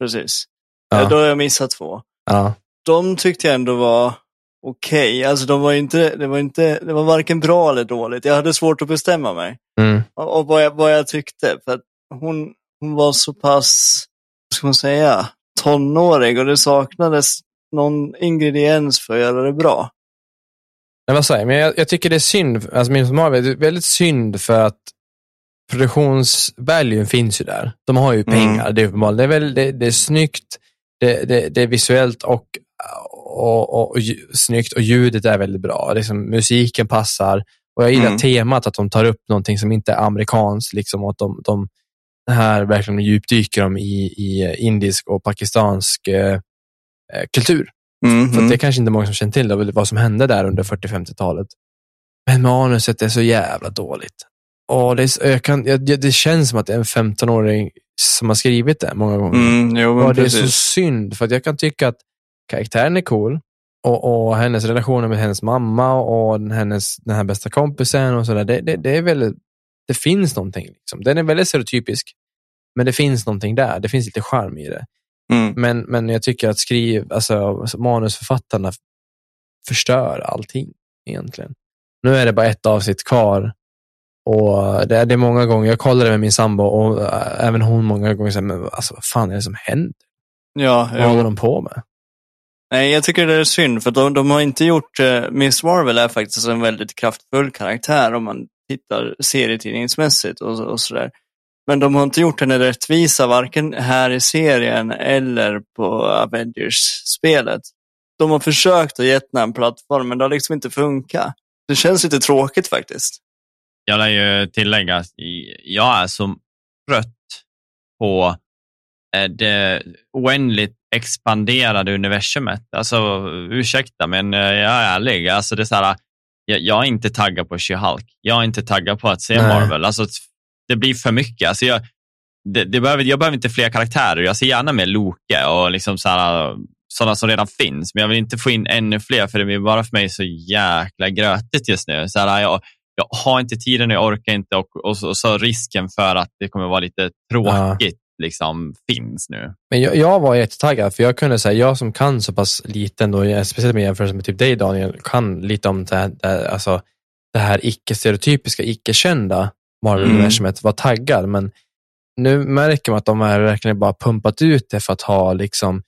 precis. Ja. Då har jag missat två. Ja. De tyckte jag ändå var okej. Alltså de var inte, det var inte, det var varken bra eller dåligt. Jag hade svårt att bestämma mig. Mm. Och, och vad, jag, vad jag tyckte. För hon, hon var så pass, vad ska man säga, tonårig och det saknades någon ingrediens för att göra det bra. Men vad säger jag? Men jag, jag tycker det är synd, alltså Miss Marvel, det är väldigt synd för att produktionsvaluen finns ju där. De har ju Mm. pengar, det är uppenbarligen. Det är, väl, det, det är snyggt, det, det, det är visuellt och, och, och, och snyggt och ljudet är väldigt bra. Liksom, musiken passar och jag gillar Mm. temat att de tar upp någonting som inte är amerikanskt. Liksom, att de, de här verkligen djupdyker de i, i indisk och pakistansk eh, eh, kultur. Mm, För att det är kanske inte många som känner till det, vad som hände där under 40-50-talet. Men manuset är så jävla dåligt. Och det, är, så- jag kan, jag, det känns som att det är en 15-åring som har skrivit det många gånger. Mm, jo, och det är så synd, för att jag kan tycka att karaktären är cool och, och hennes relationer med hennes mamma och hennes, den här bästa kompisen och sådär. Det, det, det är väldigt, det finns någonting. Liksom. Den är väldigt stereotypisk, men det finns någonting där. Det finns lite charm i det. Mm. Men, men jag tycker att skriv, alltså, manusförfattarna förstör allting egentligen. Nu är det bara ett avsnitt kvar och det är, det är många gånger, jag kollade med min sambo och äh, även hon många gånger säger, men alltså, vad fan är det som händer? Ja, Vad håller de på med? Nej, jag tycker det är synd för de, de har inte gjort, eh, Miss Marvel är faktiskt en väldigt kraftfull karaktär om man tittar serietidningsmässigt och, och sådär. Men de har inte gjort henne rättvisa varken här i serien eller på Avengers-spelet. De har försökt att ge henne en plattform men det har liksom inte funkat. Det känns lite tråkigt faktiskt. Jag lär ju tillägga att jag är så trött på eh, det oändligt expanderade universumet. Alltså, ursäkta, men eh, jag är ärlig. Alltså, det är så här, jag, jag är inte taggad på She-Hulk. Jag är inte taggad på att se Nej. Marvel. Alltså, det blir för mycket. Alltså, jag, det, det behöver, jag behöver inte fler karaktärer. Jag ser gärna med Loke och liksom så här, sådana som redan finns, men jag vill inte få in ännu fler, för det blir bara för mig så jäkla grötigt just nu. Så här, jag, jag har inte tiden jag orkar inte och, och, så, och så risken för att det kommer vara lite tråkigt liksom, finns nu. Men jag, jag var jättetaggad, för jag kunde säga, jag som kan så pass lite ändå, speciellt med jämförelse med typ dig Daniel, kan lite om det här, det här, alltså det här icke-stereotypiska, icke-kända Marvel-universumet var taggad. Men nu märker man att de har verkligen bara pumpat ut det för att ha liksom,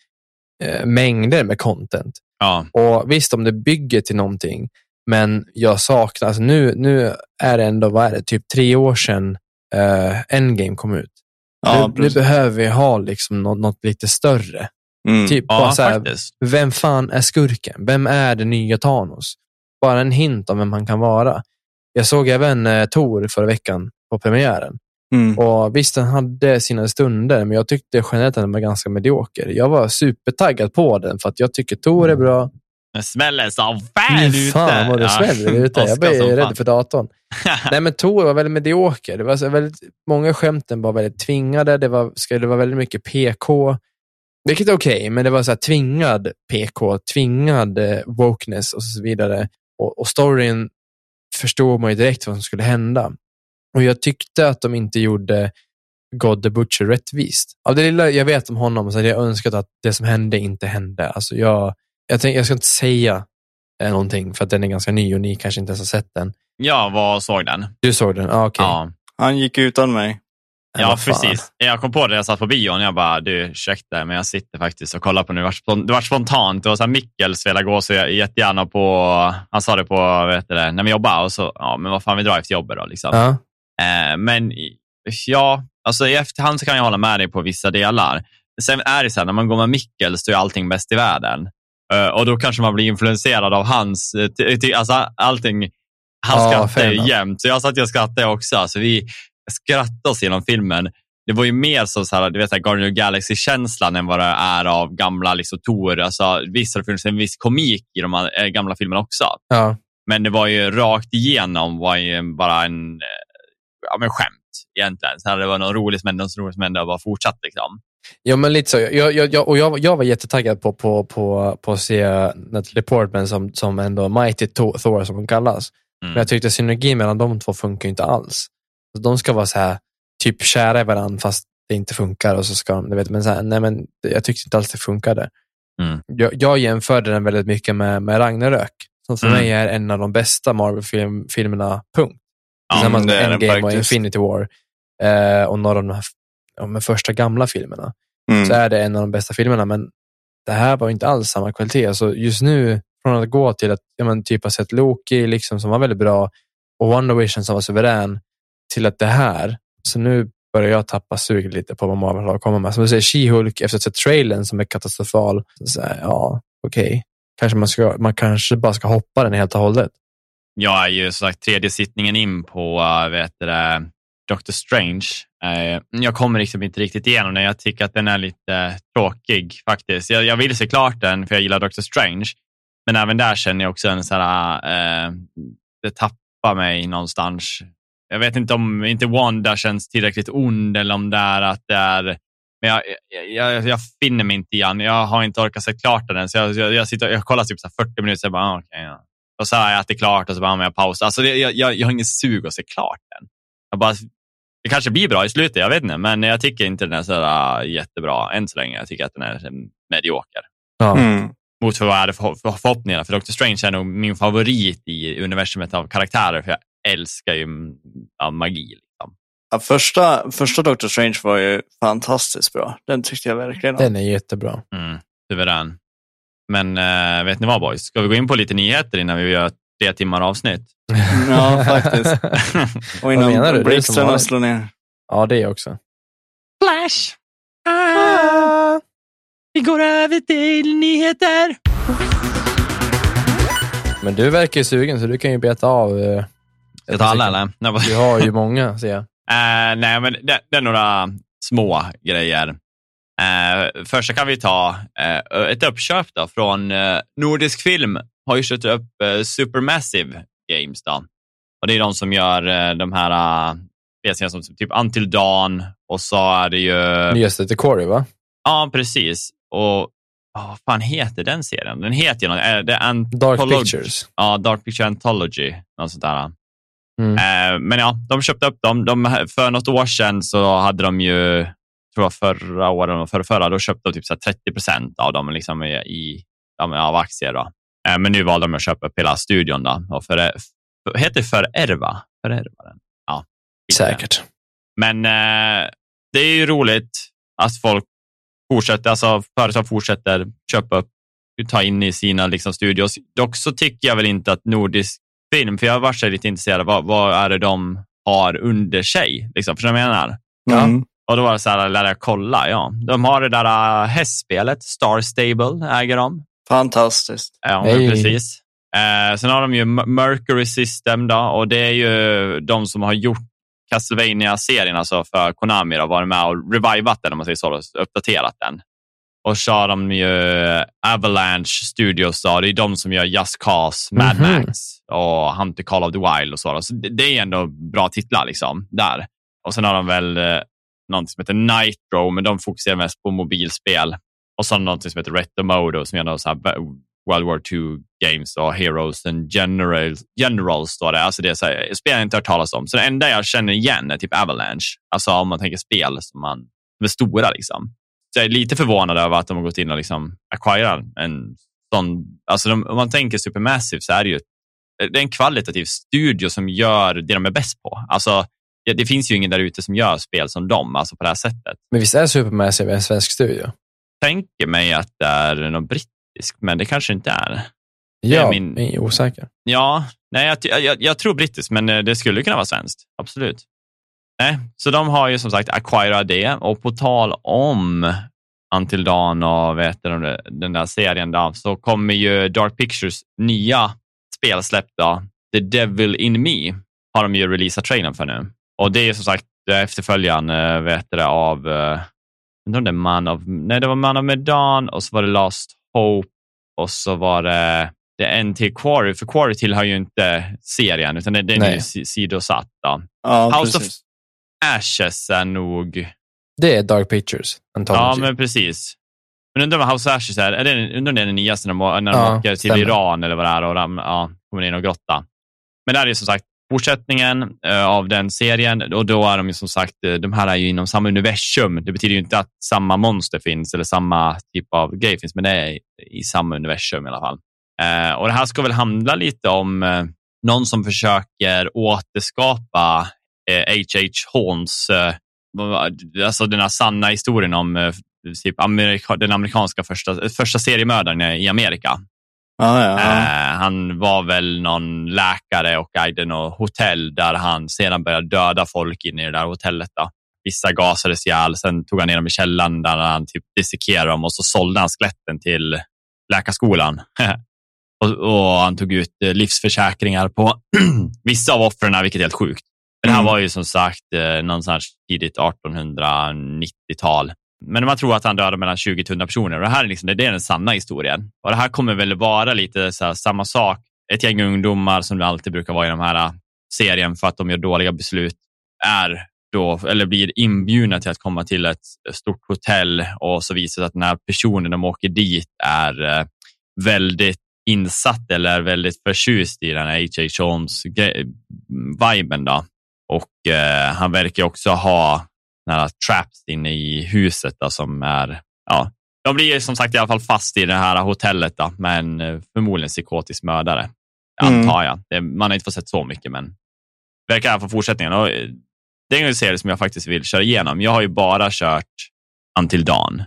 eh, mängder med content. Ja. Och visst, om det bygger till någonting, men jag saknar, alltså nu, nu är det ändå, vad är det, typ tre år sedan eh, Endgame kom ut. Ja, nu, nu behöver vi ha liksom något, något lite större. Mm. Typ Ja, bara så här, vem fan är skurken? Vem är den nya Thanos? Bara en hint om vem han kan vara. Jag såg även eh, Tor förra veckan på premiären. Mm. Och visst, den hade sina stunder, men jag tyckte generellt att den var ganska medioker. Jag var supertaggad på den, för att jag tycker Tor är bra. Den smäller som fan ute. fan vad det smäller ute. Jag fan. rädd för datorn. Nej, men Tor var väldigt medioker. Det var så väldigt, många skämten var väldigt tvingade. Det var, det var väldigt mycket PK. Vilket är okej, men det var så här tvingad PK, tvingad eh, wokeness och så vidare. Och, och storyn förstod man ju direkt vad som skulle hända. Och jag tyckte att de inte gjorde God the Butcher rättvist. Av det lilla jag vet om honom så hade jag önskat att det som hände inte hände. Alltså jag, jag, tänk, jag ska inte säga eh, någonting för att den är ganska ny och ni kanske inte ens har sett den. Jag var såg den. Du såg den? Ah, okej. Ja, Han gick utan mig. Ja precis. Jag kom på det, jag satt på bion jag bara, du ursäkta men jag sitter faktiskt och kollar på nu. Det var, spontant. Det var så här, Mickel spelade gå så jag jättegärna på, han sa det på, vad heter det, när vi jobbade och så, ja men vad fan vi drar efter jobbet då liksom. Ja. Eh, men ja, alltså i efterhand så kan jag hålla med dig på vissa delar. Sen är det så här, när man går med Mickel så är allting bäst i världen. Eh, och då kanske man blir influenserad av hans, eh, alltså allting, han Ja, skrattar ju jämt. Så jag satt och skrattade också. Alltså vi skrattade oss genom filmen. Det var ju mer som så här, du vet, så Guardian of Galaxy-känslan än vad det är av gamla liksom, Tor. Alltså, visst har det funnits en viss komik i de eh, gamla filmerna också. Ja. Men det var ju rakt igenom var ju bara en ja, men skämt egentligen. Så här, det var något roligt som hände, något roligt som hände och bara fortsatt. Liksom. Ja, men lite så. Jag, jag, jag, och jag, jag var jättetaggad på, på, på, på att se Natalie Portman som, som ändå Mighty Thor, som hon kallas. Mm. Men jag tyckte synergin mellan de två funkar inte alls. Så de ska vara så här, typ kära i varandra fast det inte funkar. Och så ska de, vet, men så här, nej, men jag tyckte inte alls det funkade. Mm. Jag, jag jämförde den väldigt mycket med, med Ragnarök. Som för Mm. mig är en av de bästa Marvel-filmerna, punkt. Ja, Tillsammans det med Endgame och. Infinity War. Eh, och några av de här ja, de första gamla filmerna Mm. så är det en av de bästa filmerna, men det här var inte alls samma kvalitet. Så just nu, från att gå till att ja, men, typ ha sett Loki liksom, som var väldigt bra och Wonder Vision som var suverän, till att det här, så nu börjar jag tappa suget lite på vad Marvel har att komma med. Som du säger, She-Hulk, efter att ha sett trailern som är katastrofal, så här, ja, okej. Kanske man, ska, man kanske bara ska hoppa den helt och hållet. Jag är ju som sagt tredje sittningen in på uh, vet du, det, Doctor Strange. Eh, jag kommer liksom inte riktigt igenom den. Jag tycker att den är lite tråkig faktiskt. Jag, jag vill se klart den för jag gillar Doctor Strange. Men även där känner jag också en sån här, eh, det tappar mig någonstans. Jag vet inte om inte Wanda känns tillräckligt ond eller om det är att det är men jag, jag, jag, jag finner mig inte i. Jag har inte orkat se klart den. Så jag, jag, jag, sitter, jag kollar typ så här 40 minuter och bara, ah, okay, ja. Och så har jag ätit klart och så bara, ah, jag pausar. Alltså, jag, jag, jag har ingen sug att se klart den. Jag bara, det kanske blir bra i slutet, jag vet inte. Men jag tycker inte den är så där, uh, jättebra än så länge. Jag tycker att den är um, medioker. Ja. Mm. Mot för vad jag hade för, för förhoppningar. För Doctor Strange är nog min favorit i universumet av karaktärer. För jag älskar ju mm, ja, magi. Liksom. Ja, första, första Doctor Strange var ju fantastiskt bra. Den tyckte jag verkligen om. Den är jättebra. Mm, suverän. Men äh, vet ni vad boys? Ska vi gå in på lite nyheter innan vi gör tre timmar avsnitt? Ja, faktiskt. Och Vad menar du? innan blixtarna slår ner. Ja, det är också. Flash! Ah, vi går över till nyheter. Men du verkar ju sugen, så du kan ju beta av. eh, Ska jag ta alla eller? Nej, Du har ju många, ser jag. Eh, nej, men det, det är några små grejer. Uh, först så kan vi ta eh, ett uppköp då, från eh, Nordisk Film. Har ju köpt upp uh, Supermassive Games. Då. Och det är de som gör eh, de här uh, spelserierna som typ Until Dawn och så är det ju... Nyaste till Corey, va? Ja, precis. Och oh, vad fan heter den serien? Den heter ju något. eh, det Dark. Pictures. Ja, Dark Picture Anthology. Något sånt där. Mm. Eh, men ja, de köpte upp dem. De, för något år sedan så hade de ju, tror jag förra året och förra, förra, då köpte de typ så här 30 procent av dem liksom i, i, av aktier. Då. Eh, men nu valde de att köpa upp hela studion. Då. Och för, heter det förärva? Förärva den? Ja. Säkert. Men eh, det är ju roligt att folk fortsätter, alltså företag fortsätter köpa upp, ta in i sina liksom, studios. Dock så tycker jag väl inte att nordisk film, för jag har varit lite intresserad av vad, vad är det de har under sig? Liksom, för jag menar? Mm. Och då var det så här, lär jag kolla. Ja. De har det där uh, hästspelet, Star Stable äger de. Fantastiskt. Ja, Hey. precis. Eh, sen har de ju Mercury System då, och det är ju de som har gjort castlevania serien alltså för Konami, då, varit med och revivat den, om man säger så, uppdaterat den. Och så har de ju Avalanche Studios, då, det är de som gör Just Cause, Mad Mhm. Max och Hunter Call of the Wild och så. Då. så det, det är ändå bra titlar liksom, där. Och sen har de väl eh, något som heter Nitro, men de fokuserar mest på mobilspel. Och så har de som heter Retomodo, som gör av så här World War II Games och Heroes and Generals, Generals står det. Alltså det är så här, spel jag inte hört talas om. Så det enda jag känner igen är typ Avalanche. Alltså om man tänker spel som, man, som är stora. Liksom. Så jag är lite förvånad över att de har gått in och liksom acquirerat en sån... Alltså de, om man tänker Supermassive så är det ju det är en kvalitativ studio som gör det de är bäst på. Alltså, det, det finns ju ingen där ute som gör spel som dem, alltså på det här sättet. Men visst är Supermassive en svensk studio? Tänker mig att det är något brittiskt, men det kanske inte är. Ja, min- jag är osäker. Ja, nej, jag, jag, jag tror brittiskt, men eh, det skulle kunna vara svenskt. Absolut. Nej, så de har ju som sagt acquirat det och på tal om Until Dawn och vet du, de- den där serien då, så kommer ju Dark Pictures nya spelsläpp då, The Devil in Me, har de ju releasat trailern för nu. Och det är som sagt efterföljaren eh, vet du, av, undrar om det är Man of, nej det var Man of Medan och så var det Last Hope och så var det, det är en till Quarry, för Quarry tillhör ju inte serien utan det, den är ju si- sidosatt. Då. Ja, House of- precis. Ashes är nog, Det är Dark Pictures Anthology. ja men precis. Men undrar vad House of Ashes är, är det, undrar om det är den nyaste när de, när de Ja, åker till stämmer. Iran eller vad det är och ram, ja, kommer in och grotta. Men det här är ju som sagt fortsättningen eh, av den serien och då är de ju som sagt, eh, de här är ju inom samma universum. Det betyder ju inte att samma monster finns eller samma typ av grej finns, men det är i samma universum i alla fall. Eh, och det här ska väl handla lite om någon som försöker återskapa H.H. Horns, alltså den här sanna historien om typ den amerikanska första, första seriemördaren i Amerika. Ja, ja, ja. Eh, han var väl någon läkare och ägde något hotell där han sedan började döda folk inne i det där hotellet. Då. Vissa gasades ihjäl, sen tog han ner dem i källaren där han typ dissekerade dem och så sålde han skeletten till läkarskolan. och, och han tog ut eh, livsförsäkringar på vissa av offren, vilket är helt sjukt. Men det här Mm. var ju som sagt eh, någonstans tidigt 1890-tal. Men man tror att han dödade mellan 20-100 personer och det här är, liksom, det är den sanna historien. Och det här kommer väl vara lite så här, samma sak. Ett gäng ungdomar som det alltid brukar vara i de här äh, serien för att de gör dåliga beslut är då, eller blir inbjudna till att komma till ett stort hotell och så visar det att den här personen de åker dit är äh, väldigt insatt eller väldigt förtjust i den här H.H. Holmes-viben. Då. Och eh, han verkar också ha nära traps inne i huset då, som är, ja, de blir som sagt i alla fall fast i det här hotellet då, med en eh, förmodligen psykotisk mördare, Mm. antar jag. Det, man har inte fått sett så mycket, men verkar alla fall fortsättningen. Och, eh, det är en serie som jag faktiskt vill köra igenom. Jag har ju bara kört Until Dawn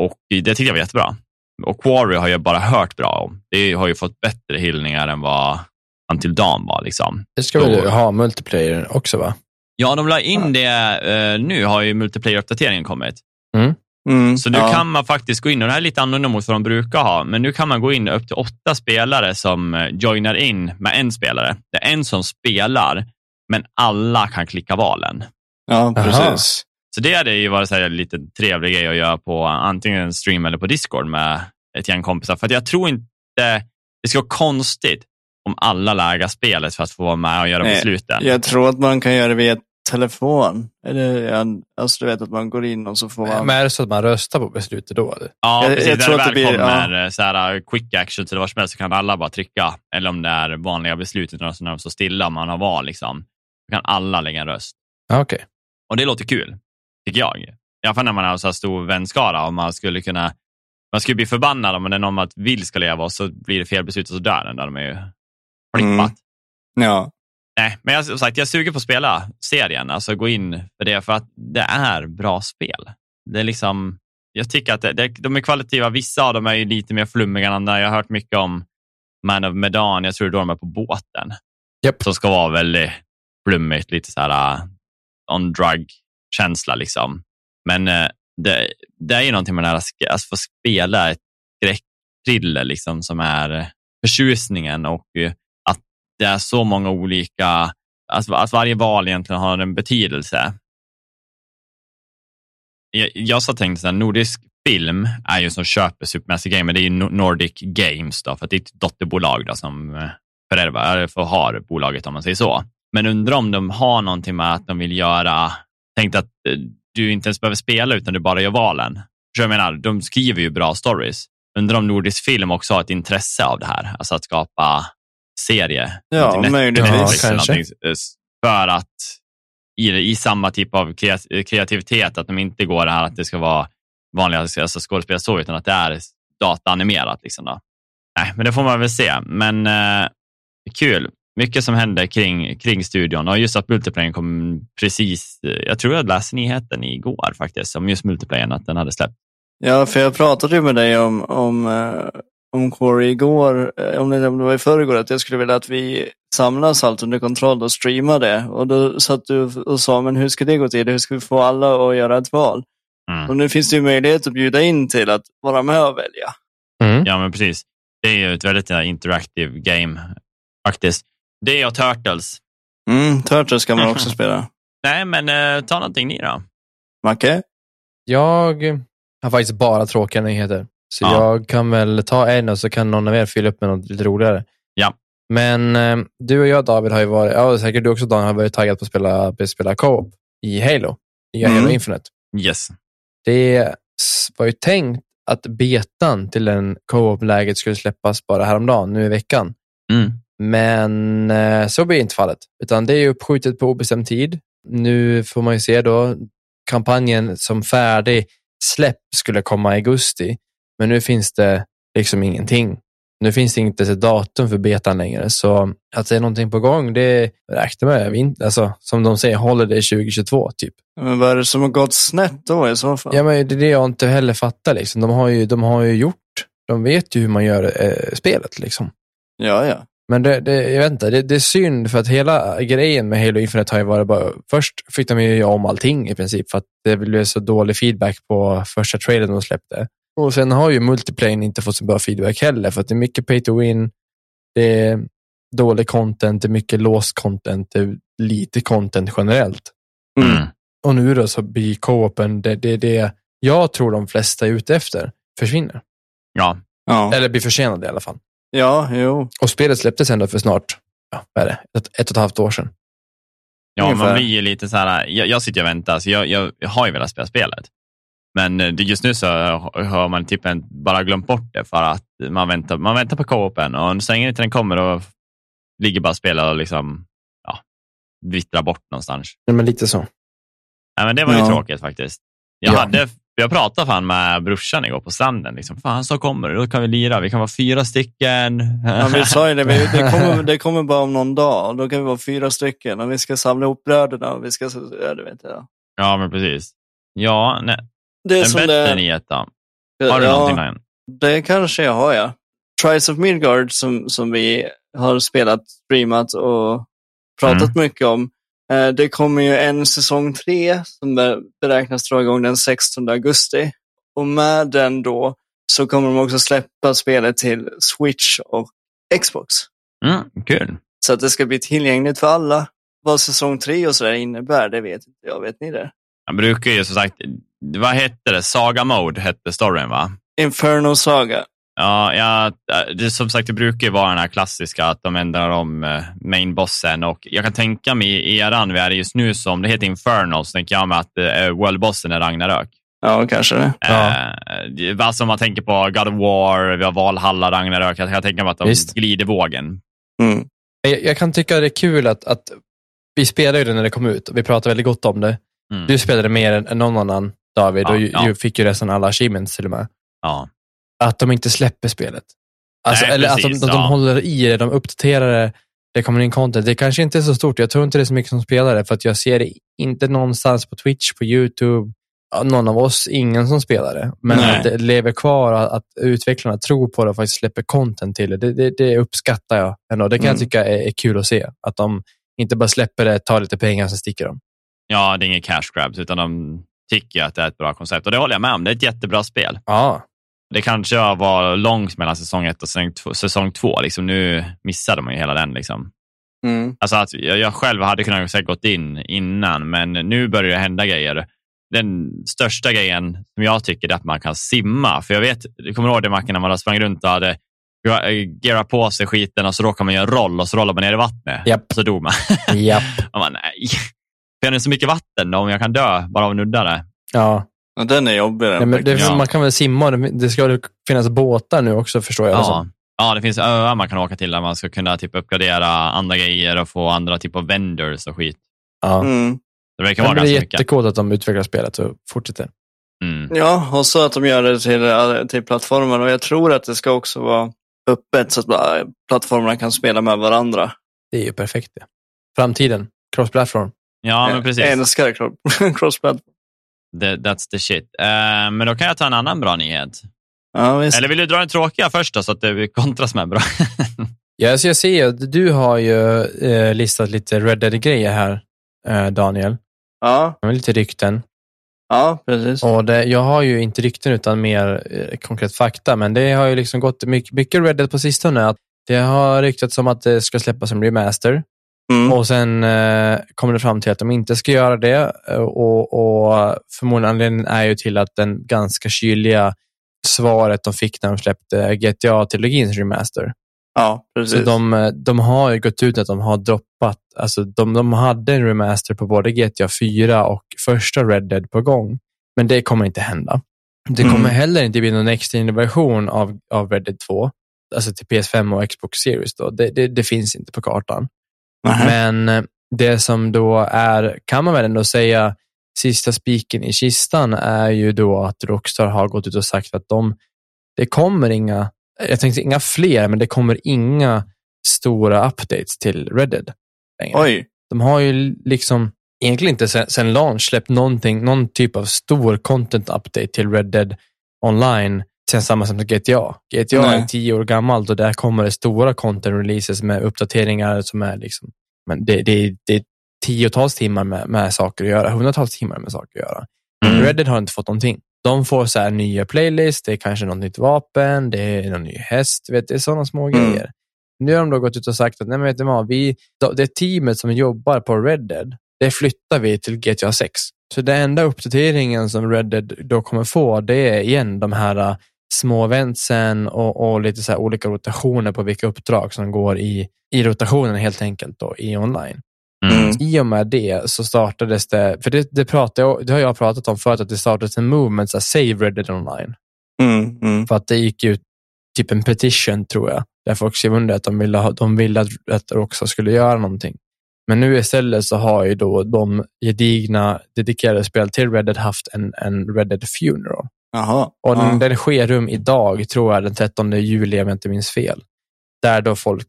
och det tyckte jag var jättebra. Och Quarry har jag bara hört bra om. Det har ju fått bättre hyllningar än vad Until Dawn var. Liksom. Det ska väl ha multiplayer också va? Ja, de la in det eh, nu, har ju multiplayer-uppdateringen kommit. Mm, Så nu ja. kan man faktiskt gå in, och det här är lite annorlunda mot vad de brukar ha, men nu kan man gå in upp till åtta spelare som eh, joinar in med en spelare. Det är en som spelar, men alla kan klicka valen. Ja, Aha. precis. Så det hade ju varit så här lite trevlig grej att göra på antingen en stream eller på Discord med ett gäng kompisar. För att jag tror inte det ska vara konstigt om alla läggar spelet för att få vara med och göra Nej, besluten. Jag tror att man kan göra det via telefon. Eller, ja, alltså du vet att man går in och så får man... Men är det så att man röstar på beslutet då? Eller? Ja, Jag- precis. jag När tror det att väl det blir- kommer så här, uh, quick action till vad som helst så kan alla bara trycka. Eller om det är vanliga beslut utan när de står stilla man har val, liksom, så kan alla lägga en röst. Ja, Okej. Och det låter kul, tycker jag. I alla fall när man har så här stor vänskara och man skulle kunna man skulle bli förbannad om det är någon man vill ska leva och så blir det fel beslut och så dör den. Där de är ju flippat. Mm. Ja. Nej, men jag, som sagt, jag suger på att spela serien, alltså gå in för det, för att det är bra spel. Det är liksom, jag tycker att det, det, de är kvalitativa. Vissa av dem är ju lite mer flummiga än andra. Jag har hört mycket om Man of Medan, jag tror då de är på båten. Yep. Som ska vara väldigt flummigt, lite så här uh, on drug-känsla. Liksom. Men uh, det, det, är ju någonting med det här att alltså, få spela ett skräckthriller liksom, som är förtjusningen och det är så många olika, alltså, att varje val egentligen har en betydelse. Jag, jag så tänkte att nordisk film är ju som köper Supermassive Game, men det är ju Nordic Games då, för att det är ett dotterbolag då, som eh, förärvar, för har bolaget om man säger så. Men undrar om de har någonting med att de vill göra, tänkt att eh, du inte ens behöver spela utan du bara gör valen. jag menar, de skriver ju bra stories. Undrar om Nordisk Film också har ett intresse av det här, alltså att skapa serie. Ja, möjligtvis. Ja, kanske. Eh, för att i, i samma typ av kreativitet, att de inte går det här att det ska vara vanliga alltså skådespelare så, utan att det är dataanimerat. Liksom då. Nej, men det får man väl se. Men eh, kul. Mycket som händer kring, kring studion och just att multiplayern kom precis. Jag tror jag läste nyheten igår faktiskt om just multiplayern, att den hade släppt. Ja, för jag pratade ju med dig om, om, eh, om Corey igår, eh, om det, var i förrgår, att jag skulle vilja att vi samlas allt under kontroll och streama det. Och då satt du och sa, men hur ska det gå till? Hur ska vi få alla att göra ett val? Mm. Och nu finns det ju möjlighet att bjuda in till att vara med och välja. Mm. Ja, men precis. Det är ju ett väldigt interactive game faktiskt. Det och Turtles. Mm, Turtles kan man också spela. Nej, men uh, ta någonting ni då. Macke? Jag har faktiskt bara tråkiga nyheter. Så ja. jag kan väl ta en och så kan någon av er fylla upp med något lite roligare. Ja. Men eh, du och jag David har ju varit, ja säkert du också Daniel, har varit taggad på att spela, spela co-op i Halo. I mm. Halo Infinite. Yes. Det var ju tänkt att betan till den co-op-läget skulle släppas bara häromdagen, nu i veckan. Mm. Men eh, så blir inte fallet, utan det är uppskjutet på obestämd tid. Nu får man ju se då, kampanjen som färdig släpp skulle komma i augusti, men nu finns det liksom ingenting. Nu finns det inte ett datum för betan längre, så att det är någonting på gång, det räknar med. Alltså, som de säger, håller det 2022 typ. Men vad är det som har gått snett då i så fall? Ja, men det är det jag inte heller fattar. Liksom. De, har ju, de har ju gjort, de vet ju hur man gör eh, spelet. Liksom. Ja, ja. Men det, det, jag vet inte, det, det, är synd för att hela grejen med Halo Infinite har ju varit bara, först fick de ju göra om allting i princip för att det blev så dålig feedback på första trailern de släppte. Och sen har ju multiplayen inte fått så bra feedback heller för att det är mycket pay to win. Det är dålig content, det är mycket låst content, det är lite content generellt. Mm. Och nu då så blir co-open det, det, det jag tror de flesta är ute efter försvinner. Ja. ja. Eller blir försenade i alla fall. Ja, jo. Och spelet släpptes ändå för snart, ja, vad är det, ett, ett och ett halvt år sedan. Ja, Ungefär. man blir ju lite så här, jag, jag sitter och väntar, så jag, jag, jag har ju velat spela spelet. Men eh, just nu så har man typ bara glömt bort det för att man väntar, man väntar på co-open och så länge inte den kommer och ligger bara och spelar och liksom, ja, vittrar bort någonstans. Ja, men lite så. Ja, men det var ju ja. tråkigt faktiskt. Jag, ja. hade, jag pratade fan med brorsan igår på stranden. Liksom, fan, så kommer det. Då kan vi lira. Vi kan vara fyra stycken. Ja, vi sa ju det. Det kommer, det kommer bara om någon dag. Då kan vi vara fyra stycken och vi ska samla ihop bröderna. Och vi ska, ja, du vet, ja. ja, men precis. Ja, nej. Det är en som bättre det... då. Har du ja, någonting där? Det kanske jag har, ja. Trials of Midgard som, som vi har spelat, streamat och pratat mm. mycket om. Eh, det kommer ju en säsong tre som beräknas dra igång den 16 augusti. Och med den då så kommer de också släppa spelet till Switch och Xbox. Mm, kul. Så att det ska bli tillgängligt för alla. Vad säsong tre och sådär innebär, det vet inte jag. Vet ni det? Jag brukar ju som sagt, vad hette det? Saga Mode hette storyn va? Inferno Saga. Ja, ja det, som sagt, det brukar ju vara den här klassiska att de ändrar om uh, mainbossen och jag kan tänka mig i eran vi är just nu som det heter Inferno så tänker jag mig att uh, worldbossen är Ragnarök. Ja, kanske det. Uh, alltså om man tänker på God of War, vi har Valhalla, Ragnarök. Jag kan tänka mig att de Visst. glider vågen. Mm. Jag, jag, kan tycka det är kul att, att vi spelade ju det när det kom ut och vi pratade väldigt gott om det. Mm. Du spelade mer än, än någon annan, David, ja, och ju, ja. fick ju nästan alla achievements till och med. Ja att de inte släpper spelet. Alltså, Nej, eller precis, att de, de, de håller i det, de uppdaterar det det kommer in content. Det kanske inte är så stort. Jag tror inte det är så mycket som spelar det, för att jag ser det inte någonstans på Twitch, på YouTube, någon av oss, ingen som spelar det. Men Nej. att det lever kvar, att utvecklarna tror på det och faktiskt släpper content till det, det, det, det uppskattar jag ändå. Det kan mm. jag tycka är, är, kul att se. Att de inte bara släpper det, tar lite pengar och så sticker de. Ja, det är ingen cash grabs, utan de tycker att det är ett bra koncept. Och det håller jag med om. Det är ett jättebra spel. Ja. Det kanske var långt mellan säsong ett och säsong två. Liksom, nu missade man ju hela den. Liksom. Mm. Alltså att jag själv hade kunnat ha gått in innan, men nu börjar det hända grejer. Den största grejen som jag tycker är att man kan simma. För jag vet, du kommer ihåg det Macke, när man sprang runt och hade gearat på sig skiten och så råkar man göra en roll och så rollar man ner i vattnet. Yep. Och så dog man. Yep. man nej. För det är så mycket vatten då, om jag kan dö bara av att nudda det. Ja. ja den är jobbig. Nej, men det, ja. Man kan väl simma, det ska finnas båtar nu också förstår jag. Ja. Ja, det finns öar man kan åka till där man ska kunna typ uppgradera andra grejer och få andra typer av vendors och skit. Ja. Mm. Det verkar vara ganska mycket. Det är jättegott att de utvecklar spelet och fortsätter. Mm. Ja, och så att de gör det till, till plattformar och jag tror att det ska också vara öppet så att plattformarna kan spela med varandra. Det är ju perfekt det. Framtiden, cross-platform. Ja, men precis. Jag älskar cross-platform. That's the shit. Uh, men då kan jag ta en annan bra nyhet. Ja, Eller vill du dra den tråkiga först då, så att det kontras med bra? ja, så jag ser att du har ju eh, listat lite Red Dead-grejer här, eh, Daniel. Ja. Lite rykten. Ja, precis. Och det, jag har ju inte rykten utan mer eh, konkret fakta, men det har ju liksom gått mycket, mycket Red Dead på sistone. Att det har ryktats om att det ska släppas som remaster. Mm. Och sen eh, kommer det fram till att de inte ska göra det. Och, och förmodligen anledningen är ju till att den ganska kyliga svaret de fick när de släppte GTA-trilogins remaster. Ja, precis. Så de, de har ju gått ut att de har droppat, alltså de, de hade en remaster på både GTA 4 och första Red Dead på gång. Men det kommer inte hända. Det kommer mm. heller inte bli någon extra version av, av Red Dead 2, alltså till PS5 och Xbox Series. Då. Det, det, det finns inte på kartan. Mm. Men det som då är, kan man väl ändå säga, sista spiken i kistan är ju då att Rockstar har gått ut och sagt att de, det kommer inga, jag tänkte inga fler, men det kommer inga stora updates till Red Dead. Oj. De har ju liksom egentligen inte sen, sen launch släppt någonting, någon typ av stor content update till Red Dead online sen samma som GTA. GTA Nej. är tio år gammalt och där kommer det stora content releases med uppdateringar som är liksom, men det, det, det, tiotals timmar med, med saker att göra, hundratals timmar med saker att göra. Mm. Reddit har inte fått någonting. De får så här nya playlists, det är kanske något nytt vapen, det är någon ny häst, vet, det är sådana små mm. grejer. Nu har de då gått ut och sagt att nej, men vet du vad, vi, det teamet som jobbar på Red Dead, det flyttar vi till GTA 6. Så den enda uppdateringen som Red Dead då kommer få, det är igen de här små eventsen och, och lite så olika rotationer på vilka uppdrag som går i, i rotationen helt enkelt då, i online. Mm. I och med det så startades det, för det, det, pratade, det har jag pratat om förut, att det startades en movement, så Save Reddit online. Mm. Mm. För att det gick ut typ en petition tror jag, där folk skrev under att de ville, ha, de ville att, att Rockstar skulle göra någonting. Men nu istället så har ju då de gedigna dedikerade spel till Reddit haft en, en Reddit Funeral. Aha, och den, den sker rum idag, tror jag, den 13 juli om jag inte minns fel. Där då folk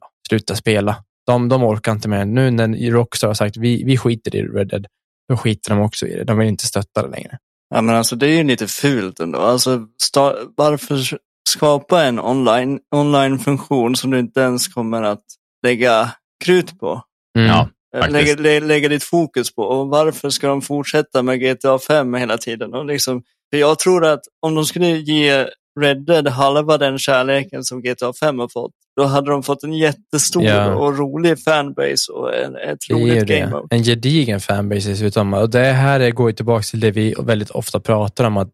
ja, slutar spela de, de orkar inte mer. Nu när Rockstar har sagt vi, vi skiter i Red Dead, då skiter de också i det. De vill inte stötta det längre. Ja, men alltså det är ju lite fult ändå. Alltså, varför skapa en online, online-funktion som du inte ens kommer att lägga krut på? Mm. Ja, lägga, lä, lägga ditt fokus på. Och varför ska de fortsätta med GTA 5 hela tiden? Och liksom, för jag tror att om de skulle ge Red Dead halva den kärleken som GTA 5 har fått, då hade de fått en jättestor ja. och rolig fanbase och en, ett roligt game mode. En gedigen fanbase dessutom. Och det här går tillbaka till det vi väldigt ofta pratar om, att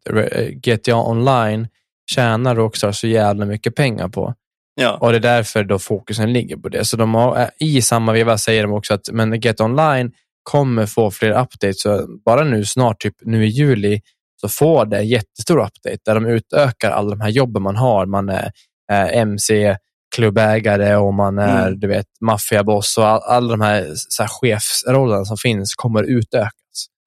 GTA Online tjänar Rockstar så jävla mycket pengar på. Ja. Och det är därför då fokusen ligger på det. Så de har, i samma veva säger de också att men GTA Online kommer få fler updates. Så bara nu snart, typ nu i juli, så får det en jättestor update där de utökar alla de här jobben man har. Man är eh, MC, klubbägare och man är mm. du vet, maffiaboss och alla all de här, så här chefsrollerna som finns kommer utökas.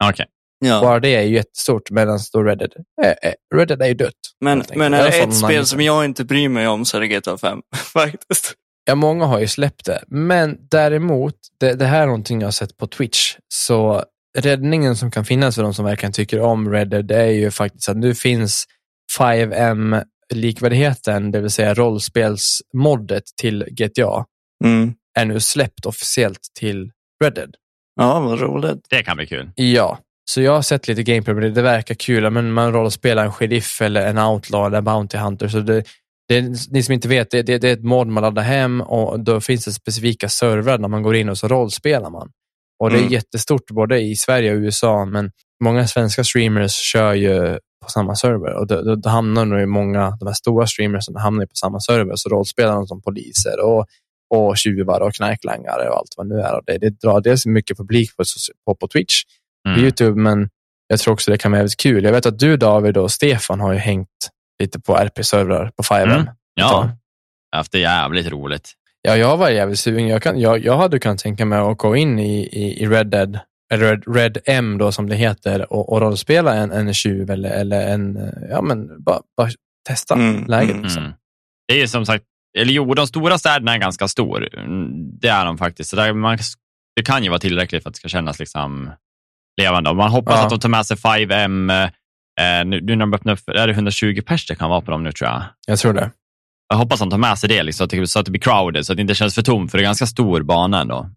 Okay. Ja. Bara det är ju jättestort medan då Reddit, eh, Reddit är ju dött. Men, men är det ett spel som jag inte bryr mig om så är det GTA 5 faktiskt. Ja, många har ju släppt det. Men däremot, det, det här är någonting jag har sett på Twitch. Så räddningen som kan finnas för de som verkligen tycker om Red Dead, det är ju faktiskt att nu finns 5M likvärdigheten, det vill säga rollspelsmoddet till GTA, Mm. är nu släppt officiellt till Red Dead. Ja, vad roligt. Det kan bli kul. Ja, så jag har sett lite gameplay, men det, verkar kul. Men man rollspelar en sheriff eller en outlaw eller en bounty hunter. Så det, det, ni som inte vet, det, det, det är ett mod man laddar hem och då finns det specifika servrar när man går in och så rollspelar man. Och Det är Mm. jättestort både i Sverige och USA, men många svenska streamers kör ju på samma server och då, då, då hamnar nog många, de här stora streamers hamnar ju på samma server, så rollspelar de som poliser och, och tjuvar och knarklangare och allt vad nu är. Och det, det drar dels mycket publik på, på, på Twitch, Mm. YouTube, men jag tror också det kan vara väldigt kul. Jag vet att du David och Stefan har ju hängt lite på RP-servrar på 5M. Mm. Ja, jag har haft det jävligt roligt. Ja, jag var jävligt sugen. Jag, kan, jag, jag hade kunnat tänka mig att gå in i, i, i Red Dead, eller Red, Red M då som det heter, och, och rollspela en, en tjuv eller, eller en, ja men bara, bara testa Mm, läget. mm. Liksom. Mm. Det är som sagt, eller jo, de stora städerna är ganska stor. Det är de faktiskt. Så där man, det kan ju vara tillräckligt för att det ska kännas liksom levande. Och man hoppas Ja. att de tar med sig 5M. Eh, nu, nu när de öppnar upp, är det 120 pers det kan vara på dem nu tror jag. Jag tror det. Jag hoppas att de tar med sig det, liksom, så, att det så att det blir crowded, så att det inte känns för tomt, för det är ganska stor bana ändå.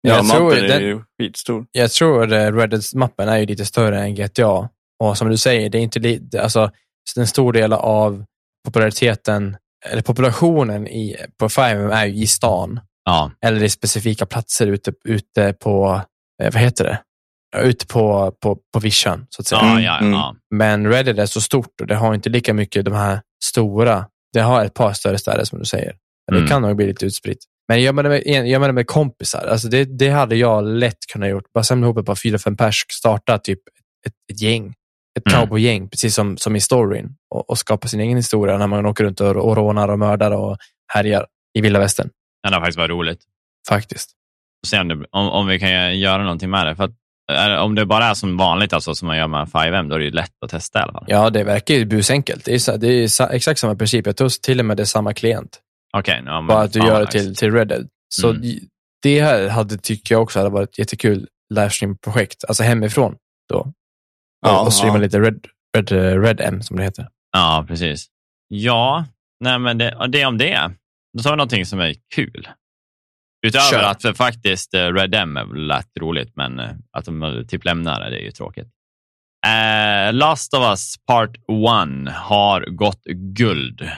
Ja, Jag tror mappen är den- ju skitstor. Jag tror eh, Red Dead-mappen är ju lite större än GTA. Och som du säger, det är inte li- alltså, en stor del av populariteten, eller populationen i, på 5 är ju i stan. Ja, eller i specifika platser ute, ute på, eh, vad heter det? Ute på, på, på vischan, så att säga. ja, Mm, ja. mm. ja. Men Reddit är så stort och det har inte lika mycket de här stora. Det har ett par större städer som du säger. Men det Mm. kan nog bli lite utspritt. Men gör man det med, gör man det med kompisar, alltså det, det hade jag lätt kunnat gjort. Bara samla ihop ett par fyra, fem pers, starta typ ett, ett gäng. Ett Mm. cowboygäng, precis som, som i storyn. Och, och skapa sin egen historia när man åker runt och, och rånar och mördar och härjar i vilda västern. Det har faktiskt varit roligt. Faktiskt. Och se om, om, vi kan göra någonting med det. För om det bara är som vanligt, alltså, som man gör med 5M, då är det ju lätt att testa i alla fall. Ja, det verkar ju busenkelt. Det är, det är exakt samma princip. Jag tror till och med det är samma klient. Okej, ja, men Bara att du gör det till, till Red Dead. Så Mm. det här hade, tycker jag också hade varit ett jättekul livestream-projekt. Alltså hemifrån då. Ja, och, och streama ja. lite Red, Red, eh, Red M som det heter. Ja, precis. Ja, nej, men det, det om det. Då tar vi någonting som är kul. Utöver Kör. att för faktiskt eh, Red M är väl lätt roligt, men eh, att de eh, typ lämnar det, det är ju tråkigt. Eh, Last of Us Part 1 har gått guld.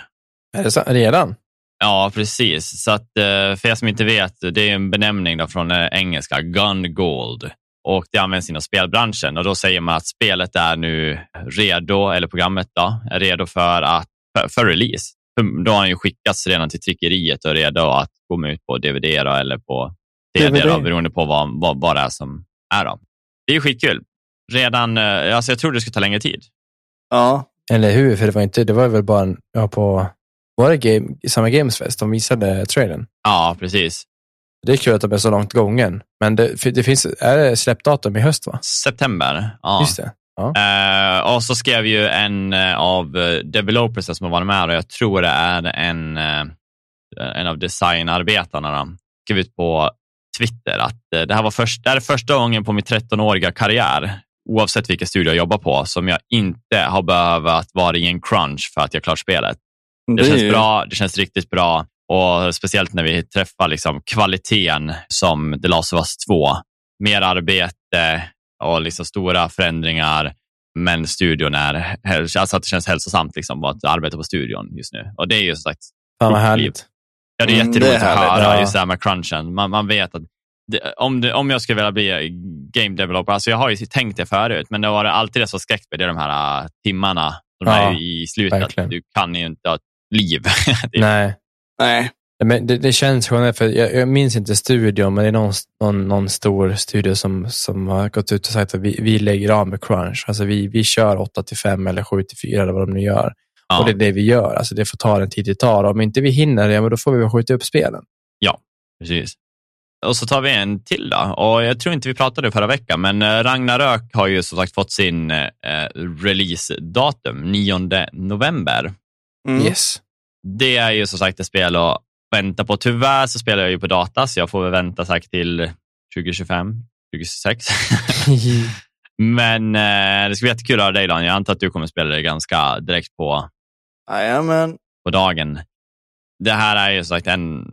Är det så, redan? Ja, precis. Så att, för er som inte vet, det är en benämning då från engelska, Gun Gold. Och det används inom spelbranschen och då säger man att spelet är nu redo, eller programmet då, är redo för, att, för, för release. Då har han ju skickats redan till tryckeriet och är redo att komma ut på DVD då, eller på CD, Då, DVD. beroende på vad, vad, vad det är som är. Då. Det är skitkul. Redan, eh, alltså jag trodde det skulle ta längre tid. Ja, Eller hur? För det var, inte, det var väl bara en, ja, på var det game, samma Gamesfest de visade trailern. Ja, precis. Det är kul att de är så långt gången. Men det, det finns, är det släppdatum i höst va? September. Ja. Just det. Eh, och så skrev ju en eh, av uh, developers som var med och jag tror det är en, eh, en av designarbetarna, då, skrev ut på Twitter att eh, det här var först, det här är första gången på min 13-åriga karriär, oavsett vilken studio jag jobbar på, som jag inte har behövt vara i en crunch för att jag klart spelet. Det, är känns ju- bra, det känns riktigt bra och speciellt när vi träffar liksom kvaliteten som The Last of Us 2. Mer arbete och liksom stora förändringar, men studion är, alltså att det känns hälsosamt liksom, att arbeta på studion just nu. Och det är ju som sagt, Fan vad härligt. Ja, det är Mm, jätteroligt det är att höra ja. just det här med crunchen. Man, man vet att det, om, det, om jag skulle vilja bli game developer, alltså jag har ju tänkt det förut, men det var alltid det som skräckt mig, det är de här äh, timmarna de Ja, är i slutet. verkligen. Du kan ju inte ha ett liv. Nej. Nej, Men det, det känns skönt, för jag, jag minns inte studion, men det är någon, någon, någon stor studio som, som har gått ut och sagt att vi, vi lägger av med crunch. Alltså vi, vi kör 8 till 5 eller 7 till 4 eller vad de nu gör. Ja. Och det är det vi gör. Alltså det får ta den tid det tar. Om inte vi hinner det, ja, men då får vi väl skjuta upp spelen. Precis. Och så tar vi en till då. Och jag tror inte vi pratade förra veckan, men eh, Ragnarök har ju som sagt fått sin eh, release-datum, 9 november. mm. Yes. Det är ju som sagt ett spel och vänta på. Tyvärr så spelar jag ju på data, så jag får väl vänta säkert till 2025, 2026. Men eh, det ska bli jättekul att höra dig Dan. Jag antar att du kommer spela det ganska direkt på, Jajamän. på dagen. Det här är ju sagt en,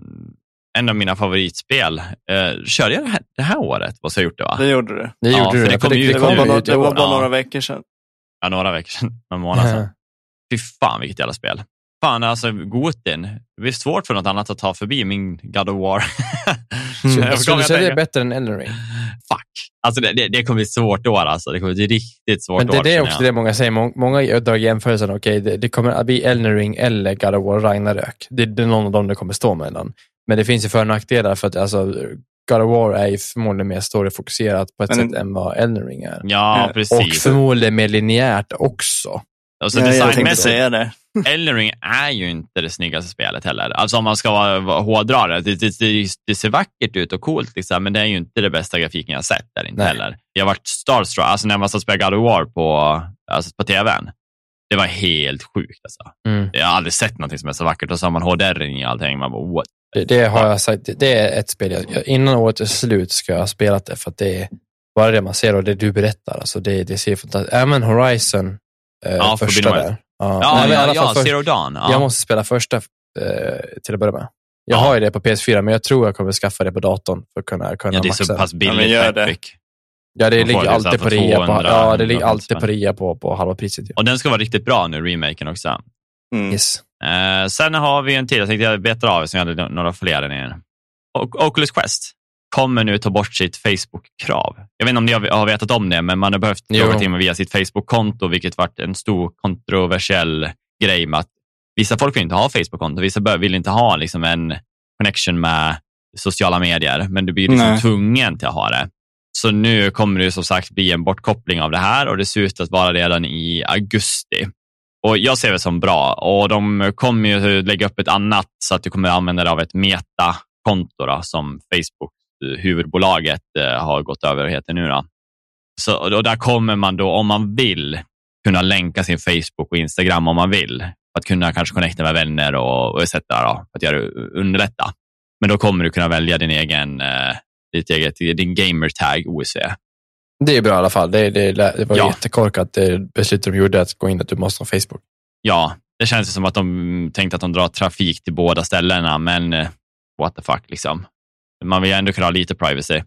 en av mina favoritspel. Eh, körde jag det här, det här året? Vad så jag gjort det va? Det gjorde du. Det Ja, gjorde för du. det kom ju- det Det kom var bara, det var bara Ja. några veckor sedan. Ja, några veckor sedan, några månader sedan. Fy fan vilket jävla spel. Fan, alltså Gotin. Det blir svårt för något annat att ta förbi min God of War. Mm. Jag Jag skulle kommer säga det är bättre än Elden Ring. Fuck. Alltså det, det, det kommer bli svårt år alltså. Det kommer bli riktigt svårt Men det, år. det är också det många säger. Må- Många drar jämförelsen. Okej, det, det kommer att bli Elden Ring eller God of War Ragnarök. Det, det är någon av dem det kommer stå mellan. Men det finns ju för och nackdelar för att alltså, God of War är ju förmodligen mer storyfokuserat på ett Men- sätt än vad Elden Ring är. Ja, precis. Och förmodligen mer linjärt också. Alltså, Ja, jag tänkte designmässigt, säga det. Elden Ring är ju inte det snyggaste spelet heller. Alltså om man ska vara, vara hårdra det, det, det, ser vackert ut och coolt, liksom, men det är ju inte det bästa grafiken jag sett där inte Nej. heller. Jag har varit starstruck, alltså när man satt och spelade God of War på, alltså på tvn. Det var helt sjukt alltså. Mm. Jag har aldrig sett något som är så vackert och så har man HDR i allting. Man bara, what? Det, det har jag sagt. Det- är ett spel. Jag, innan året är slut ska jag ha spelat det för att det är bara det man ser och det du berättar. Alltså det, det ser fantastiskt Även Horizon, eh, Ja, första där. Ja, Ja, Nej, ja, ja först- Zero Dawn. Ja. Jag måste spela första eh, till att börja med. Jag Ja. har ju det på PS4, men jag tror jag kommer skaffa det på datorn för att kunna, kunna ja, det är maxa så pass Ja, billigt. på det. Ja, det Man ligger alltid på rea. På, 200, ja, det ligger 150 alltid på rea på, på halva priset. ju. Och den ska vara riktigt bra nu, remaken också. Mm. Yes. Eh, sen har vi en till, jag tänkte jag betar av, så jag hade några fler än er. Oculus Quest kommer nu ta bort sitt Facebook-krav. Jag vet inte om ni har, vetat om det, men man har behövt logga in via sitt Facebook-konto, vilket varit en stor kontroversiell grej med att vissa folk vill inte ha Facebook-konto, vissa vill inte ha liksom, en connection med sociala medier, men du blir liksom Nej. tvungen till att ha det. Så nu kommer det som sagt bli en bortkoppling av det här och det ser ut att vara redan i augusti. Och Jag ser det som bra och de kommer ju lägga upp ett annat så att du kommer använda dig av ett meta-konto som Facebook, huvudbolaget, eh, har gått över och heter nu. Då. Så, och där kommer man då, om man vill, kunna länka sin Facebook och Instagram om man vill. För att kunna kanske connecta med vänner och, och etc. Då, för att göra, underlätta. Men då kommer du kunna välja din egen, eh, ditt eget, din gamertag OC. Det är bra i alla fall. Det, det, det var Ja. jättekorkat det beslutet de gjorde att gå in att du måste ha Facebook. Ja, det känns som att de tänkte att de drar trafik till båda ställena, men eh, what the fuck liksom. Man vill ändå kunna ha lite privacy. Eh,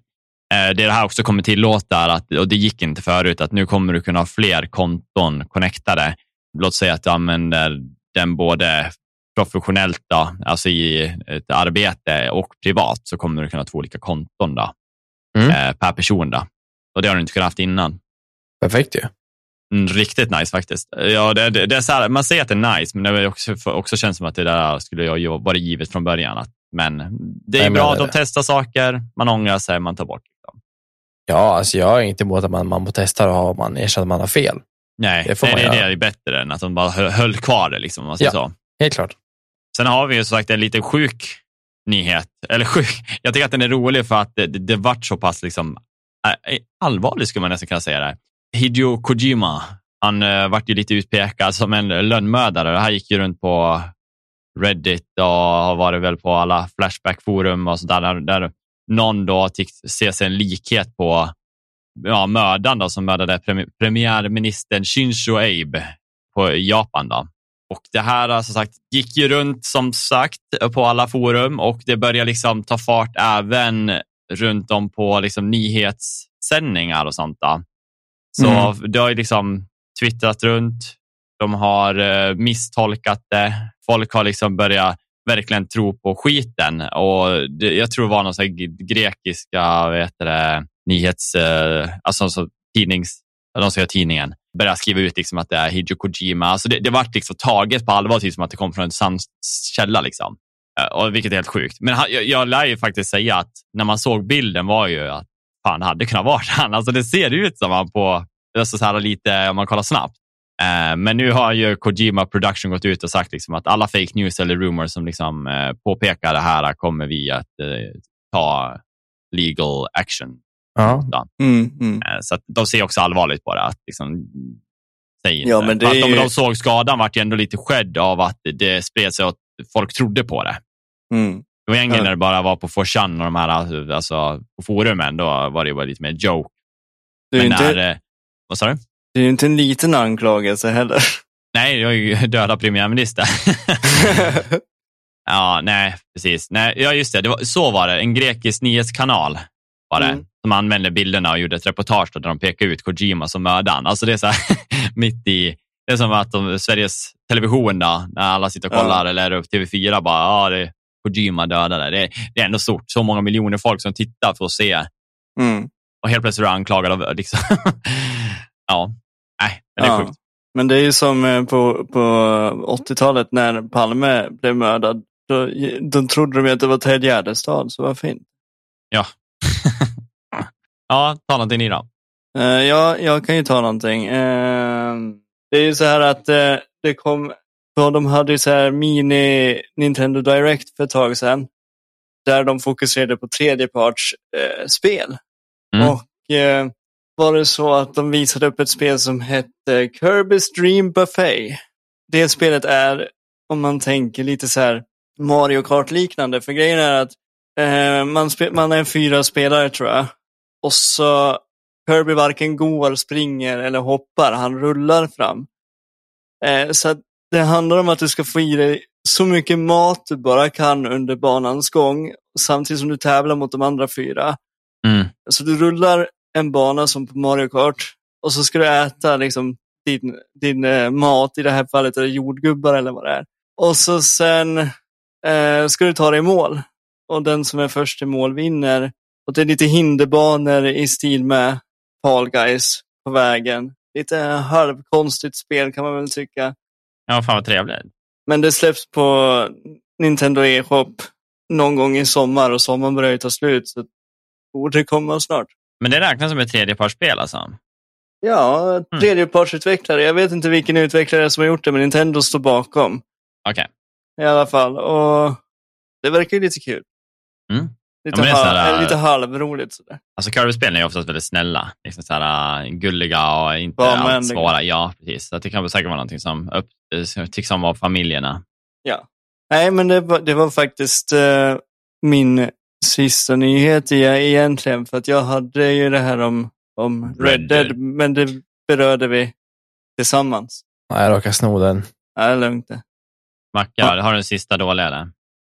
Det det här också kommer tillåta, är att, och det gick inte förut, att nu kommer du kunna ha fler konton connectade. Låt säga att du använder den både professionellt, då, alltså i ett arbete och privat, så kommer du kunna ha två olika konton då, Mm. eh, per person. Då. Och det har du inte kunnat haft innan. Perfekt ju. Mm, riktigt nice faktiskt. Ja, det, det, det är här, man säger att det är nice, men det också, också känns som att det där skulle jag ju vara givet från början. Att, men det är men bra, det- de testar saker, man ångrar sig, man tar bort. Liksom. Ja, alltså jag är inte emot att man, man får testa och man erkänner att man har fel. Nej, Det nej, det, det är bättre än att de bara hö- höll kvar det. Liksom, man Ja. så. Helt klart. Sen har vi ju som sagt en lite sjuk nyhet. Eller sjuk, jag tycker att den är rolig för att det, det, det vart så pass liksom, allvarligt skulle man nästan kunna säga det. Hideo Kojima, han äh, vart ju lite utpekad som en lönnmördare. Det här gick ju runt på Reddit och har varit väl på alla Flashback-forum och sådär. Där, där någon då tycks se sig en likhet på ja, mördaren då, som mördade premi- premiärministern Shinzo Abe på Japan. Då. Och det här som sagt gick ju runt som sagt på alla forum och det börjar liksom ta fart även runt om på liksom nyhetssändningar och sånt. Då. Så Mm. det har ju liksom twittrat runt. De har eh, misstolkat det. Folk har liksom börjat verkligen tro på skiten och det, jag tror det var någon så här grekiska vet det, nyhets, eh, alltså så tidnings, de som gör tidningen, började skriva ut liksom att det är Hideo Kojima. Alltså det, det vart liksom taget på allvar, typ som att det kom från en sann källa. Liksom. Eh, och, vilket är helt sjukt. Men han, jag, jag lär ju faktiskt säga att när man såg bilden var ju att fan hade kunnat vara han. Alltså det ser ut som han på, alltså så här lite om man kollar snabbt. Eh, Men nu har ju Kojima Production gått ut och sagt liksom att alla fake news eller rumors som liksom eh, påpekar det här kommer vi att eh, ta legal action. Ja. Mm, mm. Så att de ser också allvarligt på det. Att liksom, säg Ja, inte. men det är de, ju- de såg skadan vart ju ändå lite skedd av att det spred sig och att folk trodde på det. Mm. Det var egentligen Ja. när det bara var på 4chan och de här, alltså, på forumen, då var det bara lite mer joke. Det är, Men inte, när, vad sa du? Det är ju inte en liten anklagelse heller. Nej, jag är ju döda premiärminister. ja, nej, precis. Nej, ja, just det. det var, så var det. En grekisk nyhetskanal var det, Mm. som använde bilderna och gjorde ett reportage där de pekade ut Kojima som mördaren. Alltså det är så här, mitt i... Det är som att de, Sveriges Television, då, när alla sitter och Ja. kollar, eller upp TV4, bara ja, det är Kojima dödade. Det, det är ändå stort. Så många miljoner folk som tittar för att se. Mm. Och helt plötsligt är du anklagad av... Liksom. Ja, nej, men det är Ja. sjukt. Men det är ju som eh, på, på 80-talet när Palme blev mördad. Då, då trodde de att det var Ted Gärdestad, så vad fint. Ja. ja, ta någonting ni då. Eh, ja, jag kan ju ta någonting. Eh, det är ju så här att det kom, de hade ju så här mini Nintendo Direct för ett tag sedan. Där de fokuserade på tredjepartsspel. Spel. Mm. Och var det så att de visade upp ett spel som hette Kirby's Dream Buffet. Det spelet är, om man tänker lite så här Mario Kart-liknande. För grejen är att eh, man, man är fyra spelare tror jag. Och så Kirby varken går, springer eller hoppar. Han rullar fram. Eh, så att det handlar om att du ska få i dig så mycket mat du bara kan under banans gång. Samtidigt som du tävlar mot de andra fyra. Mm. Så du rullar en bana som på Mario Kart och så ska du äta liksom din, din eh, mat, i det här fallet är det jordgubbar eller vad det är. Och så sen eh, ska du ta dig i mål. Och den som är först i mål vinner. Och det är lite hinderbanor i stil med Fall Guys på vägen. Lite halvkonstigt spel kan man väl tycka. Ja, fan vad trevligt. Men det släpps på Nintendo e-shop någon gång i sommar och sommaren börjar ju ta slut. Så borde det komma snart. Men det räknas som ett tredjepartsspel alltså? Ja, tredjepartsutvecklare. Jag vet inte vilken utvecklare som har gjort det, men Nintendo står bakom. Okej. I alla fall. Och det verkar ju lite kul. Mm. Lite, Ja, men det är halv, sådär- eller lite halvroligt. Sådär. Alltså Kirby-spelen är oftast väldigt snälla. Liksom så här, äh, gulliga och inte allt svåra. Ja, precis. Så det kan säkert vara någonting som upp, eh, tycks om av familjerna. Ja. Nej, men det var, det var faktiskt eh, min sista nyhet egentligen. För att jag hade ju det här om, om Red Red Dead, Dead. men det berörde vi tillsammans. Nej, jag råkade sno den. Ja, det är lugnt det. Macka, har du en sista dåliga eller?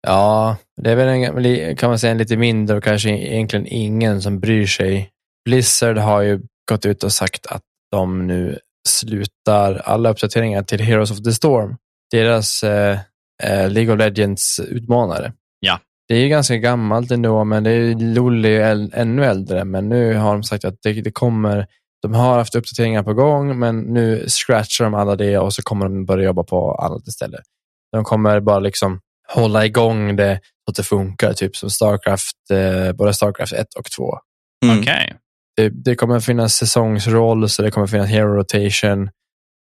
Ja, det är väl en, kan man säga en lite mindre och kanske egentligen ingen som bryr sig. Blizzard har ju gått ut och sagt att de nu slutar alla uppdateringar till Heroes of the Storm. Deras eh, eh, League of Legends utmanare. Ja. Det är ju ganska gammalt ändå, men det är LOL är ju äl- ännu äldre. Men nu har de sagt att det, det kommer, de har haft uppdateringar på gång, men nu scratchar de alla det och så kommer de börja jobba på annat istället. De kommer bara liksom hålla igång det så att det funkar, typ som Starcraft, eh, både Starcraft 1 och 2. Mm. Okej. Det, det kommer finnas säsongsroll, så det kommer finnas hero rotation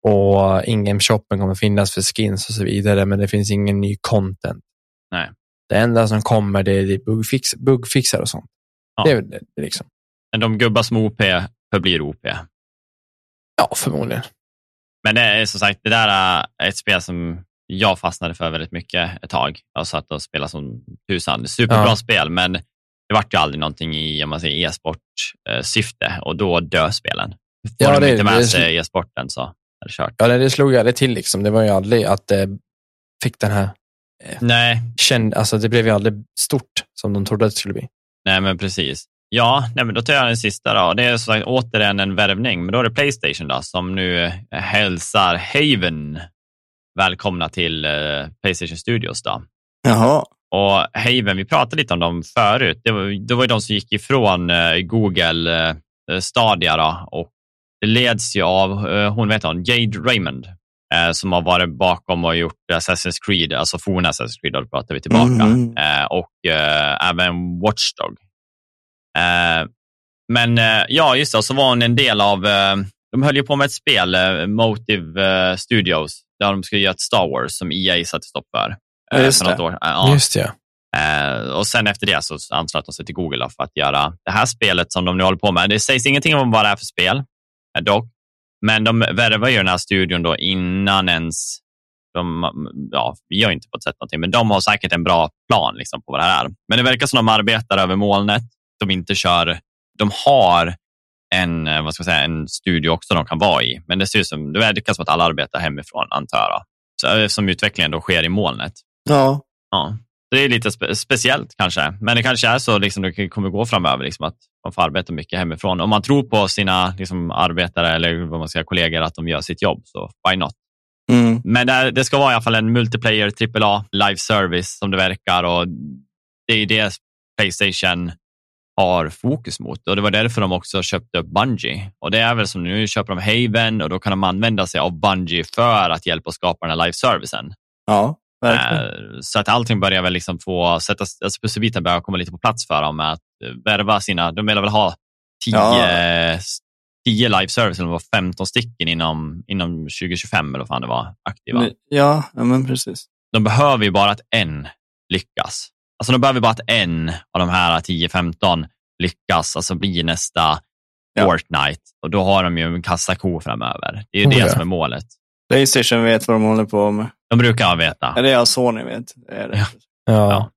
och in-game shoppen kommer finnas för skins och så vidare, men det finns ingen ny content. Nej. Det enda som kommer det är bugfix, bugfixar och sånt. Ja. Det är det, liksom. Men de gubbar som OP förblir OP. Ja, förmodligen. Men det är som sagt, det där är ett spel som jag fastnade för väldigt mycket ett tag. Jag satt och spelade som tusan. Superbra Ja. spel, men det vart ju aldrig någonting i om man säger e-sport-syfte och då dör spelen. Får Ja, de inte med det- sig e-sporten så är det kört. Ja, det, det slog jag aldrig till. Liksom. Det var ju aldrig att det fick den här Nej, känd, alltså det blev ju aldrig stort som de trodde att det skulle bli. nej men precis. Ja, nej, men då tar jag den sista då. Det är som sagt återigen en värvning, men då är det Playstation då, som nu eh, hälsar Haven välkomna till eh, Playstation Studios. Då. Jaha. Och Haven, vi pratade lite om dem förut. Det var, det var ju de som gick ifrån eh, Google eh, Stadia då, och det leds ju av, eh, hon vet hon, Jade Raymond, eh, som har varit bakom och gjort Assassin's Creed, alltså forna Assassin's Creed, då pratar vi tillbaka, Mhm. eh, och eh, även Watchdog. Eh, men eh, ja, just det, så var hon en del av, eh, de höll ju på med ett spel, Motive Studios, där de skulle göra ett Star Wars som EA satte stopp för. Ja, just för det. år. Ja. Just det, ja. Och sen efter det så anslöt de sig till Google för att göra det här spelet som de nu håller på med. Det sägs ingenting om vad det är för spel, dock. Men de värvar ju den här studion då innan ens De, ja, vi har inte fått sett någonting, men de har säkert en bra plan liksom, på vad det här är. Men det verkar som de arbetar över molnet. De inte kör, de har en, vad ska jag säga, en studio också de kan vara i. Men det ser ut som, det verkar som att alla arbetar hemifrån, antar jag. Så, som utvecklingen då sker i molnet. Ja. ja. Det är lite spe speciellt kanske, men det kanske är så liksom, det kommer gå framöver, liksom, att man får arbeta mycket hemifrån. Om man tror på sina liksom, arbetare eller vad man ska kollegor att de gör sitt jobb, så why not? Mm. Men det, det, ska vara i alla fall en multiplayer AAA live service som det verkar och det är det Playstation har fokus mot och det var därför de också köpte upp Bungie. Och det är väl som nu köper de Haven och då kan de använda sig av Bungie för att hjälpa att skapa den här live-servicen. Ja, verkligen. Eh, så att allting börjar väl liksom få sättas, alltså pusselbiten börjar komma lite på plats för dem med att värva sina, de vill väl ha tio, ja. tio live-service eller 15 stycken inom, inom 2025 eller vad fan det var aktiva. Ja, ja men precis. De behöver ju bara att en lyckas. Alltså de behöver bara att en av de här 10-15 lyckas, alltså bli nästa ja. Fortnite. Och då har de ju en kassako framöver. Det är ju oh, det ja. som är målet. Playstation vet vad de håller på med. De brukar veta. Ja, det är Sony vet. Det är det. Ja. ja.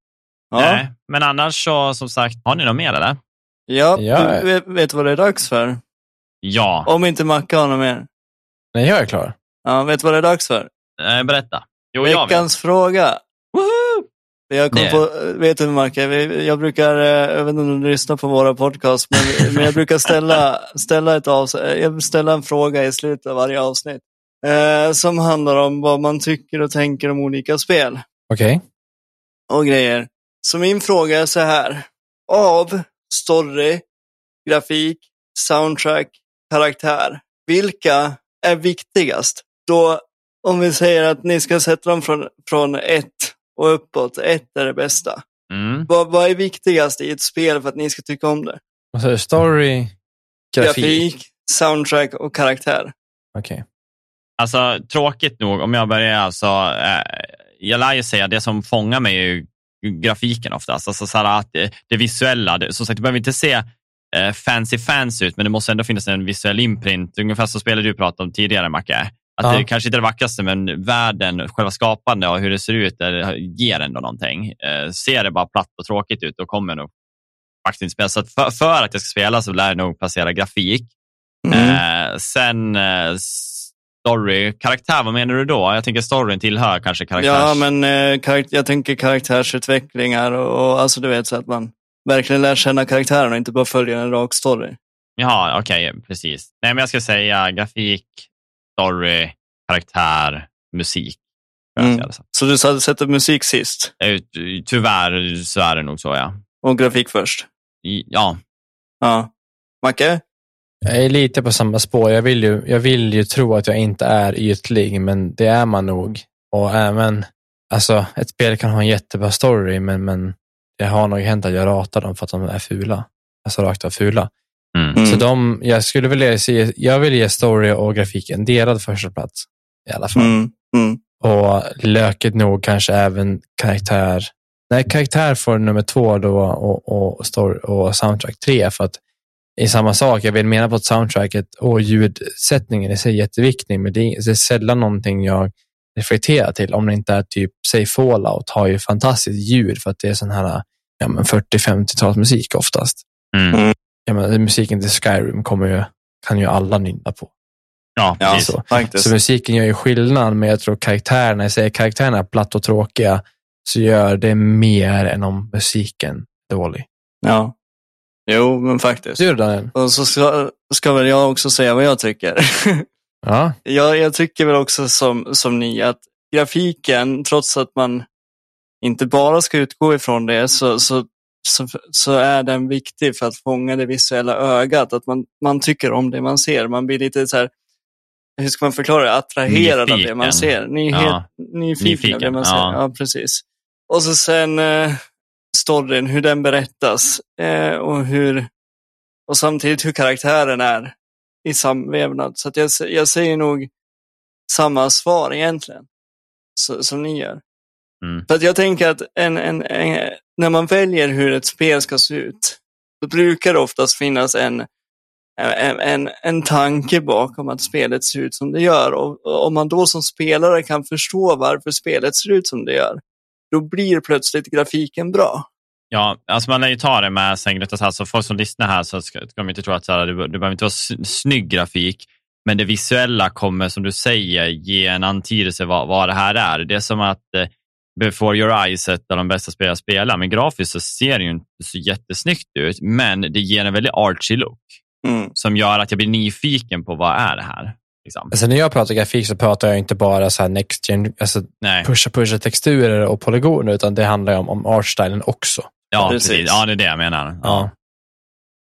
Ja. Nej, men annars så, som sagt, har ni något mer eller? Ja, ja. du vet, vet vad det är dags för? Ja. Om inte Macke har något mer. Nej, jag är klar. Ja, vet vad det är dags för? Eh, berätta. Jo, Veckans fråga. Jag kom på, vet du Marke, jag brukar, eh, jag vet inte om du lyssnar på våra podcast, men, men jag brukar ställa, ställa, ett avsnitt, jag ställa en fråga i slutet av varje avsnitt. Eh, som handlar om vad man tycker och tänker om olika spel. Okej. Okay. Och grejer. Så min fråga är så här. Av story, grafik, soundtrack, karaktär. Vilka är viktigast? Då, om vi säger att ni ska sätta dem från, från ett och uppåt. Ett är det bästa. Mm. Vad, vad är viktigast i ett spel för att ni ska tycka om det? Alltså, story, grafik. grafik, soundtrack och karaktär. Okej. Okay. Alltså tråkigt nog, om jag börjar alltså, eh, jag lär ju säga det som fångar mig är ju grafiken oftast. Alltså så att det, det visuella, det, som sagt, du behöver inte se eh, fancy fans ut, men det måste ändå finnas en visuell imprint. Ungefär som spelet du pratade om tidigare, Macke. Att ja. det kanske inte är det vackraste, men världen, själva skapande och hur det ser ut, det ger ändå någonting. Eh, ser det bara platt och tråkigt ut, då kommer nog faktiskt inte spela. Så för, för, att jag ska spela så lär jag nog placera grafik. Mm. Eh, sen eh, story, karaktär, vad menar du då? Jag tänker storyn tillhör kanske karaktärs... Ja, men eh, jag tänker karaktärsutvecklingar och, och alltså du vet så att man verkligen lär känna karaktären och inte bara följer en rak story. Jaha, okej, okay, precis. Nej, men jag ska säga grafik, story, karaktär, musik. Mm. Så du sätter musik sist? Tyvärr så är det nog så, ja. Och grafik först? Ja. Ja. Macke? Jag är lite på samma spår. Jag vill, ju, jag vill ju tro att jag inte är ytlig, men det är man nog. Och även, alltså, ett spel kan ha en jättebra story, men, men det har nog hänt att jag ratar dem för att de är fula. Alltså rakt av fula. Mm. Så de, jag skulle vilja se, jag vill ge story och grafik en delad första plats i alla fall. Mm. Mm. Och löket nog kanske även karaktär. Nej, karaktär får nummer två då och, och, story, och soundtrack tre för att i samma sak. Jag vill mena på att soundtracket och ljudsättningen i sig är jätteviktig, men det är, sällan någonting jag reflekterar till om det inte är typ, säg Fallout har ju fantastiskt ljud för att det är sån här ja, 40-50-talsmusik oftast. Mm. mm ja, men, musiken till Skyrim kommer ju, kan ju alla nynna på. Ja, precis. Så. så musiken gör ju skillnad, men jag tror karaktärerna, jag säger karaktärerna är platt och tråkiga, så gör det mer än om musiken är dålig. Ja, jo men faktiskt. Du Daniel? Och så ska, ska väl jag också säga vad jag tycker. Ja. jag, jag tycker väl också som, som ni att grafiken, trots att man inte bara ska utgå ifrån det, så, så så, så är den viktig för att fånga det visuella ögat. Att man, man tycker om det man ser. Man blir lite så här, hur ska man förklara det, attraherad nyfiken. av det man ser. Nyhet, ja. Nyfiken, nyfiken av det man ser. Ja. precis. Och så sen eh, storyn, hur den berättas eh, och, hur, och samtidigt hur karaktären är i samvävnad. Så att jag, jag säger nog samma svar egentligen, så, som ni gör. Mm. För att jag tänker att en, en, en, när man väljer hur ett spel ska se ut, då brukar det oftast finnas en, en, en, en tanke bakom att spelet ser ut som det gör. Och om man då som spelare kan förstå varför spelet ser ut som det gör, då blir plötsligt grafiken bra. Ja, alltså man lär ju ta det med sänglivet. Alltså folk som lyssnar här så ska, ska de inte tro att det, det behöver inte vara snygg grafik, men det visuella kommer, som du säger, ge en antydelse vad, vad det här är. Det är som att eh, Before Your Eyes, ett av de bästa spelare spelar, men grafiskt så ser det ju inte så jättesnyggt ut, men det ger en väldigt artsy look mm. som gör att jag blir nyfiken på vad är det här. Liksom. Alltså när jag pratar grafik så pratar jag inte bara så här next gen, alltså pusha pusha texturer och polygoner, utan det handlar om, om artstylen också. Ja, precis. precis. Ja, det är det jag menar. Ja,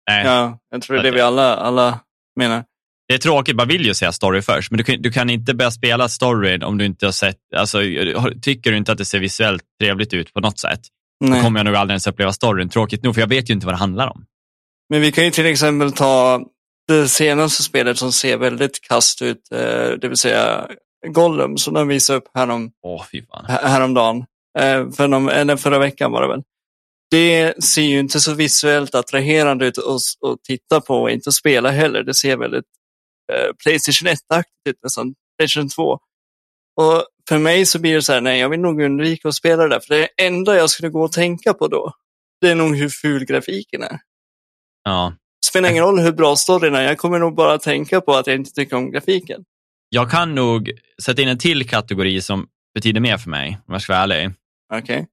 ja. ja jag tror det är det vi alla, alla menar. Det är tråkigt, man vill ju säga story först, men du kan, du kan inte börja spela storyn om du inte har sett, alltså, tycker du inte att det ser visuellt trevligt ut på något sätt, Nej. då kommer jag nog aldrig ens uppleva storyn. Tråkigt nog, för jag vet ju inte vad det handlar om. Men vi kan ju till exempel ta det senaste spelet som ser väldigt kast ut, eh, det vill säga Gollum, som de visade upp härom, oh, häromdagen. Eh, för någon, eller förra veckan var det väl. Det ser ju inte så visuellt attraherande ut att titta på och inte spela heller. Det ser väldigt eh, Playstation 1-aktigt ut, nästan Playstation 2. Och för mig så blir det så här, nej jag vill nog undvika att spela det där, för det enda jag skulle gå och tänka på då, det är nog hur ful grafiken är. Ja. Spelar ingen roll hur bra storyn är, jag kommer nog bara tänka på att jag inte tycker om grafiken. Jag kan nog sätta in en till kategori som betyder mer för mig, om jag ska vara ärlig. Okej. Okay.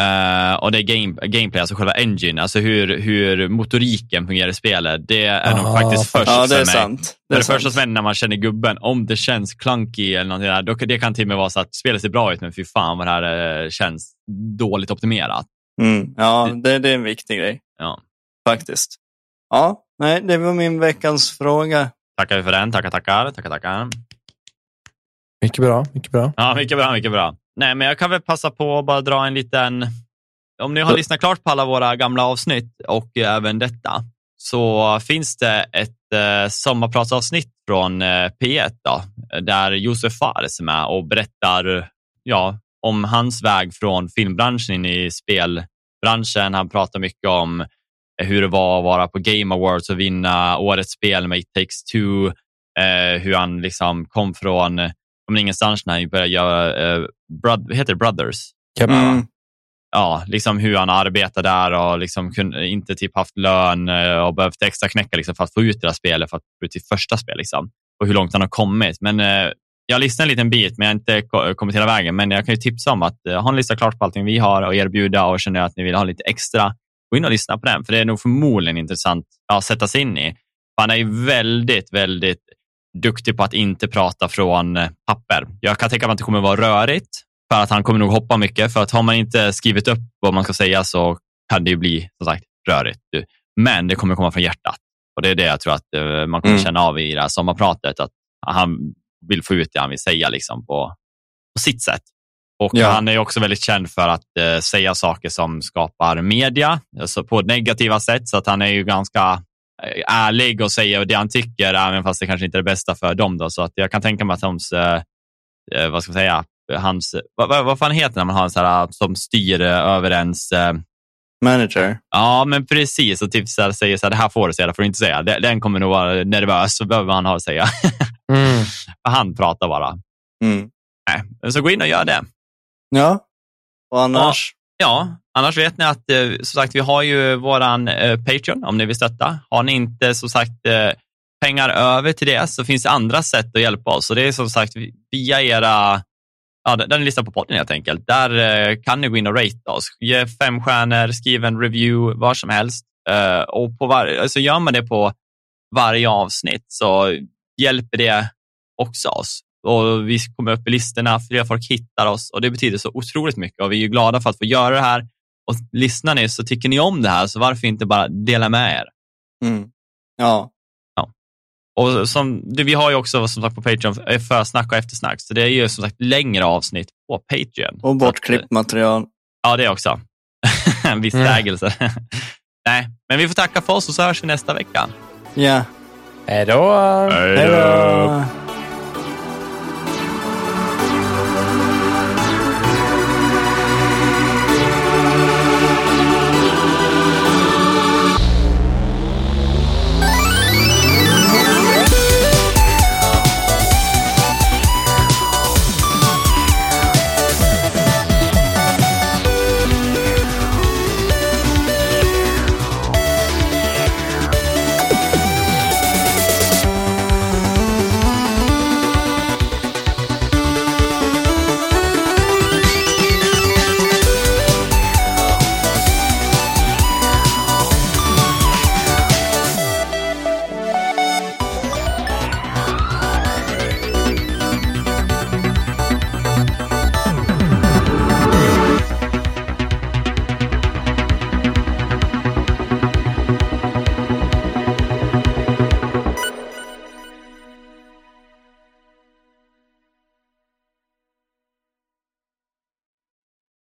Uh, och det är game, gameplay, alltså själva engine, alltså hur, hur motoriken fungerar i spelet. Det är Aha, nog faktiskt först ja, det är för mig. Sant. Det, är det första som händer när man känner gubben, om det känns clunky eller någonting där, då, det kan till och med vara så att spelet ser bra ut, men fy fan vad det här uh, känns dåligt optimerat. Mm, ja, det, det är en viktig grej. Ja. Faktiskt. Ja, nej, det var min veckans fråga. Tackar vi för den. Tackar, tackar. tackar, tackar. Mycket bra, mycket bra. Ja, mycket bra, mycket bra. Nej, men jag kan väl passa på att bara dra en liten... Om ni har lyssnat klart på alla våra gamla avsnitt och även detta, så finns det ett eh, sommarpratsavsnitt från eh, P1 då, där Josef Fares är med och berättar ja, om hans väg från filmbranschen in i spelbranschen. Han pratar mycket om hur det var att vara på Game Awards och vinna årets spel med It takes two. Eh, hur han liksom kom från om ingenstans när han började göra, eh, brod, heter det Brothers? Mm. Ja, liksom hur han arbetade där och liksom kunde, inte typ haft lön eh, och behövt extra knäcka liksom för att få ut det där spelet, för att få ut sitt första spel. Liksom. Och hur långt han har kommit. Men eh, jag lyssnade en liten bit, men jag har inte kommit hela vägen. Men jag kan ju tipsa om att eh, har ni listat klart på allting vi har och erbjuda och känner att ni vill ha lite extra, gå in och lyssna på den, för det är nog förmodligen intressant att sätta sig in i. Han är ju väldigt, väldigt duktig på att inte prata från eh, papper. Jag kan tänka mig att det kommer vara rörigt för att han kommer nog hoppa mycket. För att har man inte skrivit upp vad man ska säga så kan det ju bli som sagt rörigt. Men det kommer komma från hjärtat och det är det jag tror att eh, man kommer mm. känna av i det här sommarpratet. Att han vill få ut det han vill säga liksom på, på sitt sätt. Och ja. Han är också väldigt känd för att eh, säga saker som skapar media alltså på negativa sätt. Så att han är ju ganska Eh, ärlig och säger det han tycker, även fast det kanske inte är det bästa för dem. Då. Så att jag kan tänka mig att hans, eh, eh vad ska man säga, hans, vad, vad, vad fan heter det när man har en sån här, som styr eh, över ens... Eh, Manager? Ja, men precis. Och typ så här, säger så här, det här får du säga, det får du inte säga. Den kommer nog vara nervös, så behöver han ha att säga. Mm. han pratar bara. Mm. Nej, så gå in och gör det. Ja, och annars? Ja, annars vet ni att eh, som sagt, vi har ju våran eh, Patreon om ni vill stötta. Har ni inte som sagt eh, pengar över till det så finns det andra sätt att hjälpa oss. Och det är som sagt via era, ja, ni lyssnar på podden helt enkelt. Där kan ni gå in och rate oss. Ge fem stjärnor, skriv en review, var som helst. Och på var, alltså gör man det på varje avsnitt så hjälper det också oss och vi kommer upp i listorna, fler folk hittar oss och det betyder så otroligt mycket och vi är glada för att få göra det här. Och lyssnar ni så tycker ni om det här, så varför inte bara dela med er? Mm. Ja. ja. Och som, vi har ju också som sagt på Patreon försnack och eftersnack, så det är ju som sagt längre avsnitt på Patreon. Och bortklippt material. Ja, det också. en viss mm. ägelse. Nej, men vi får tacka för oss och så hörs vi nästa vecka. Ja. Hej då! Hej då!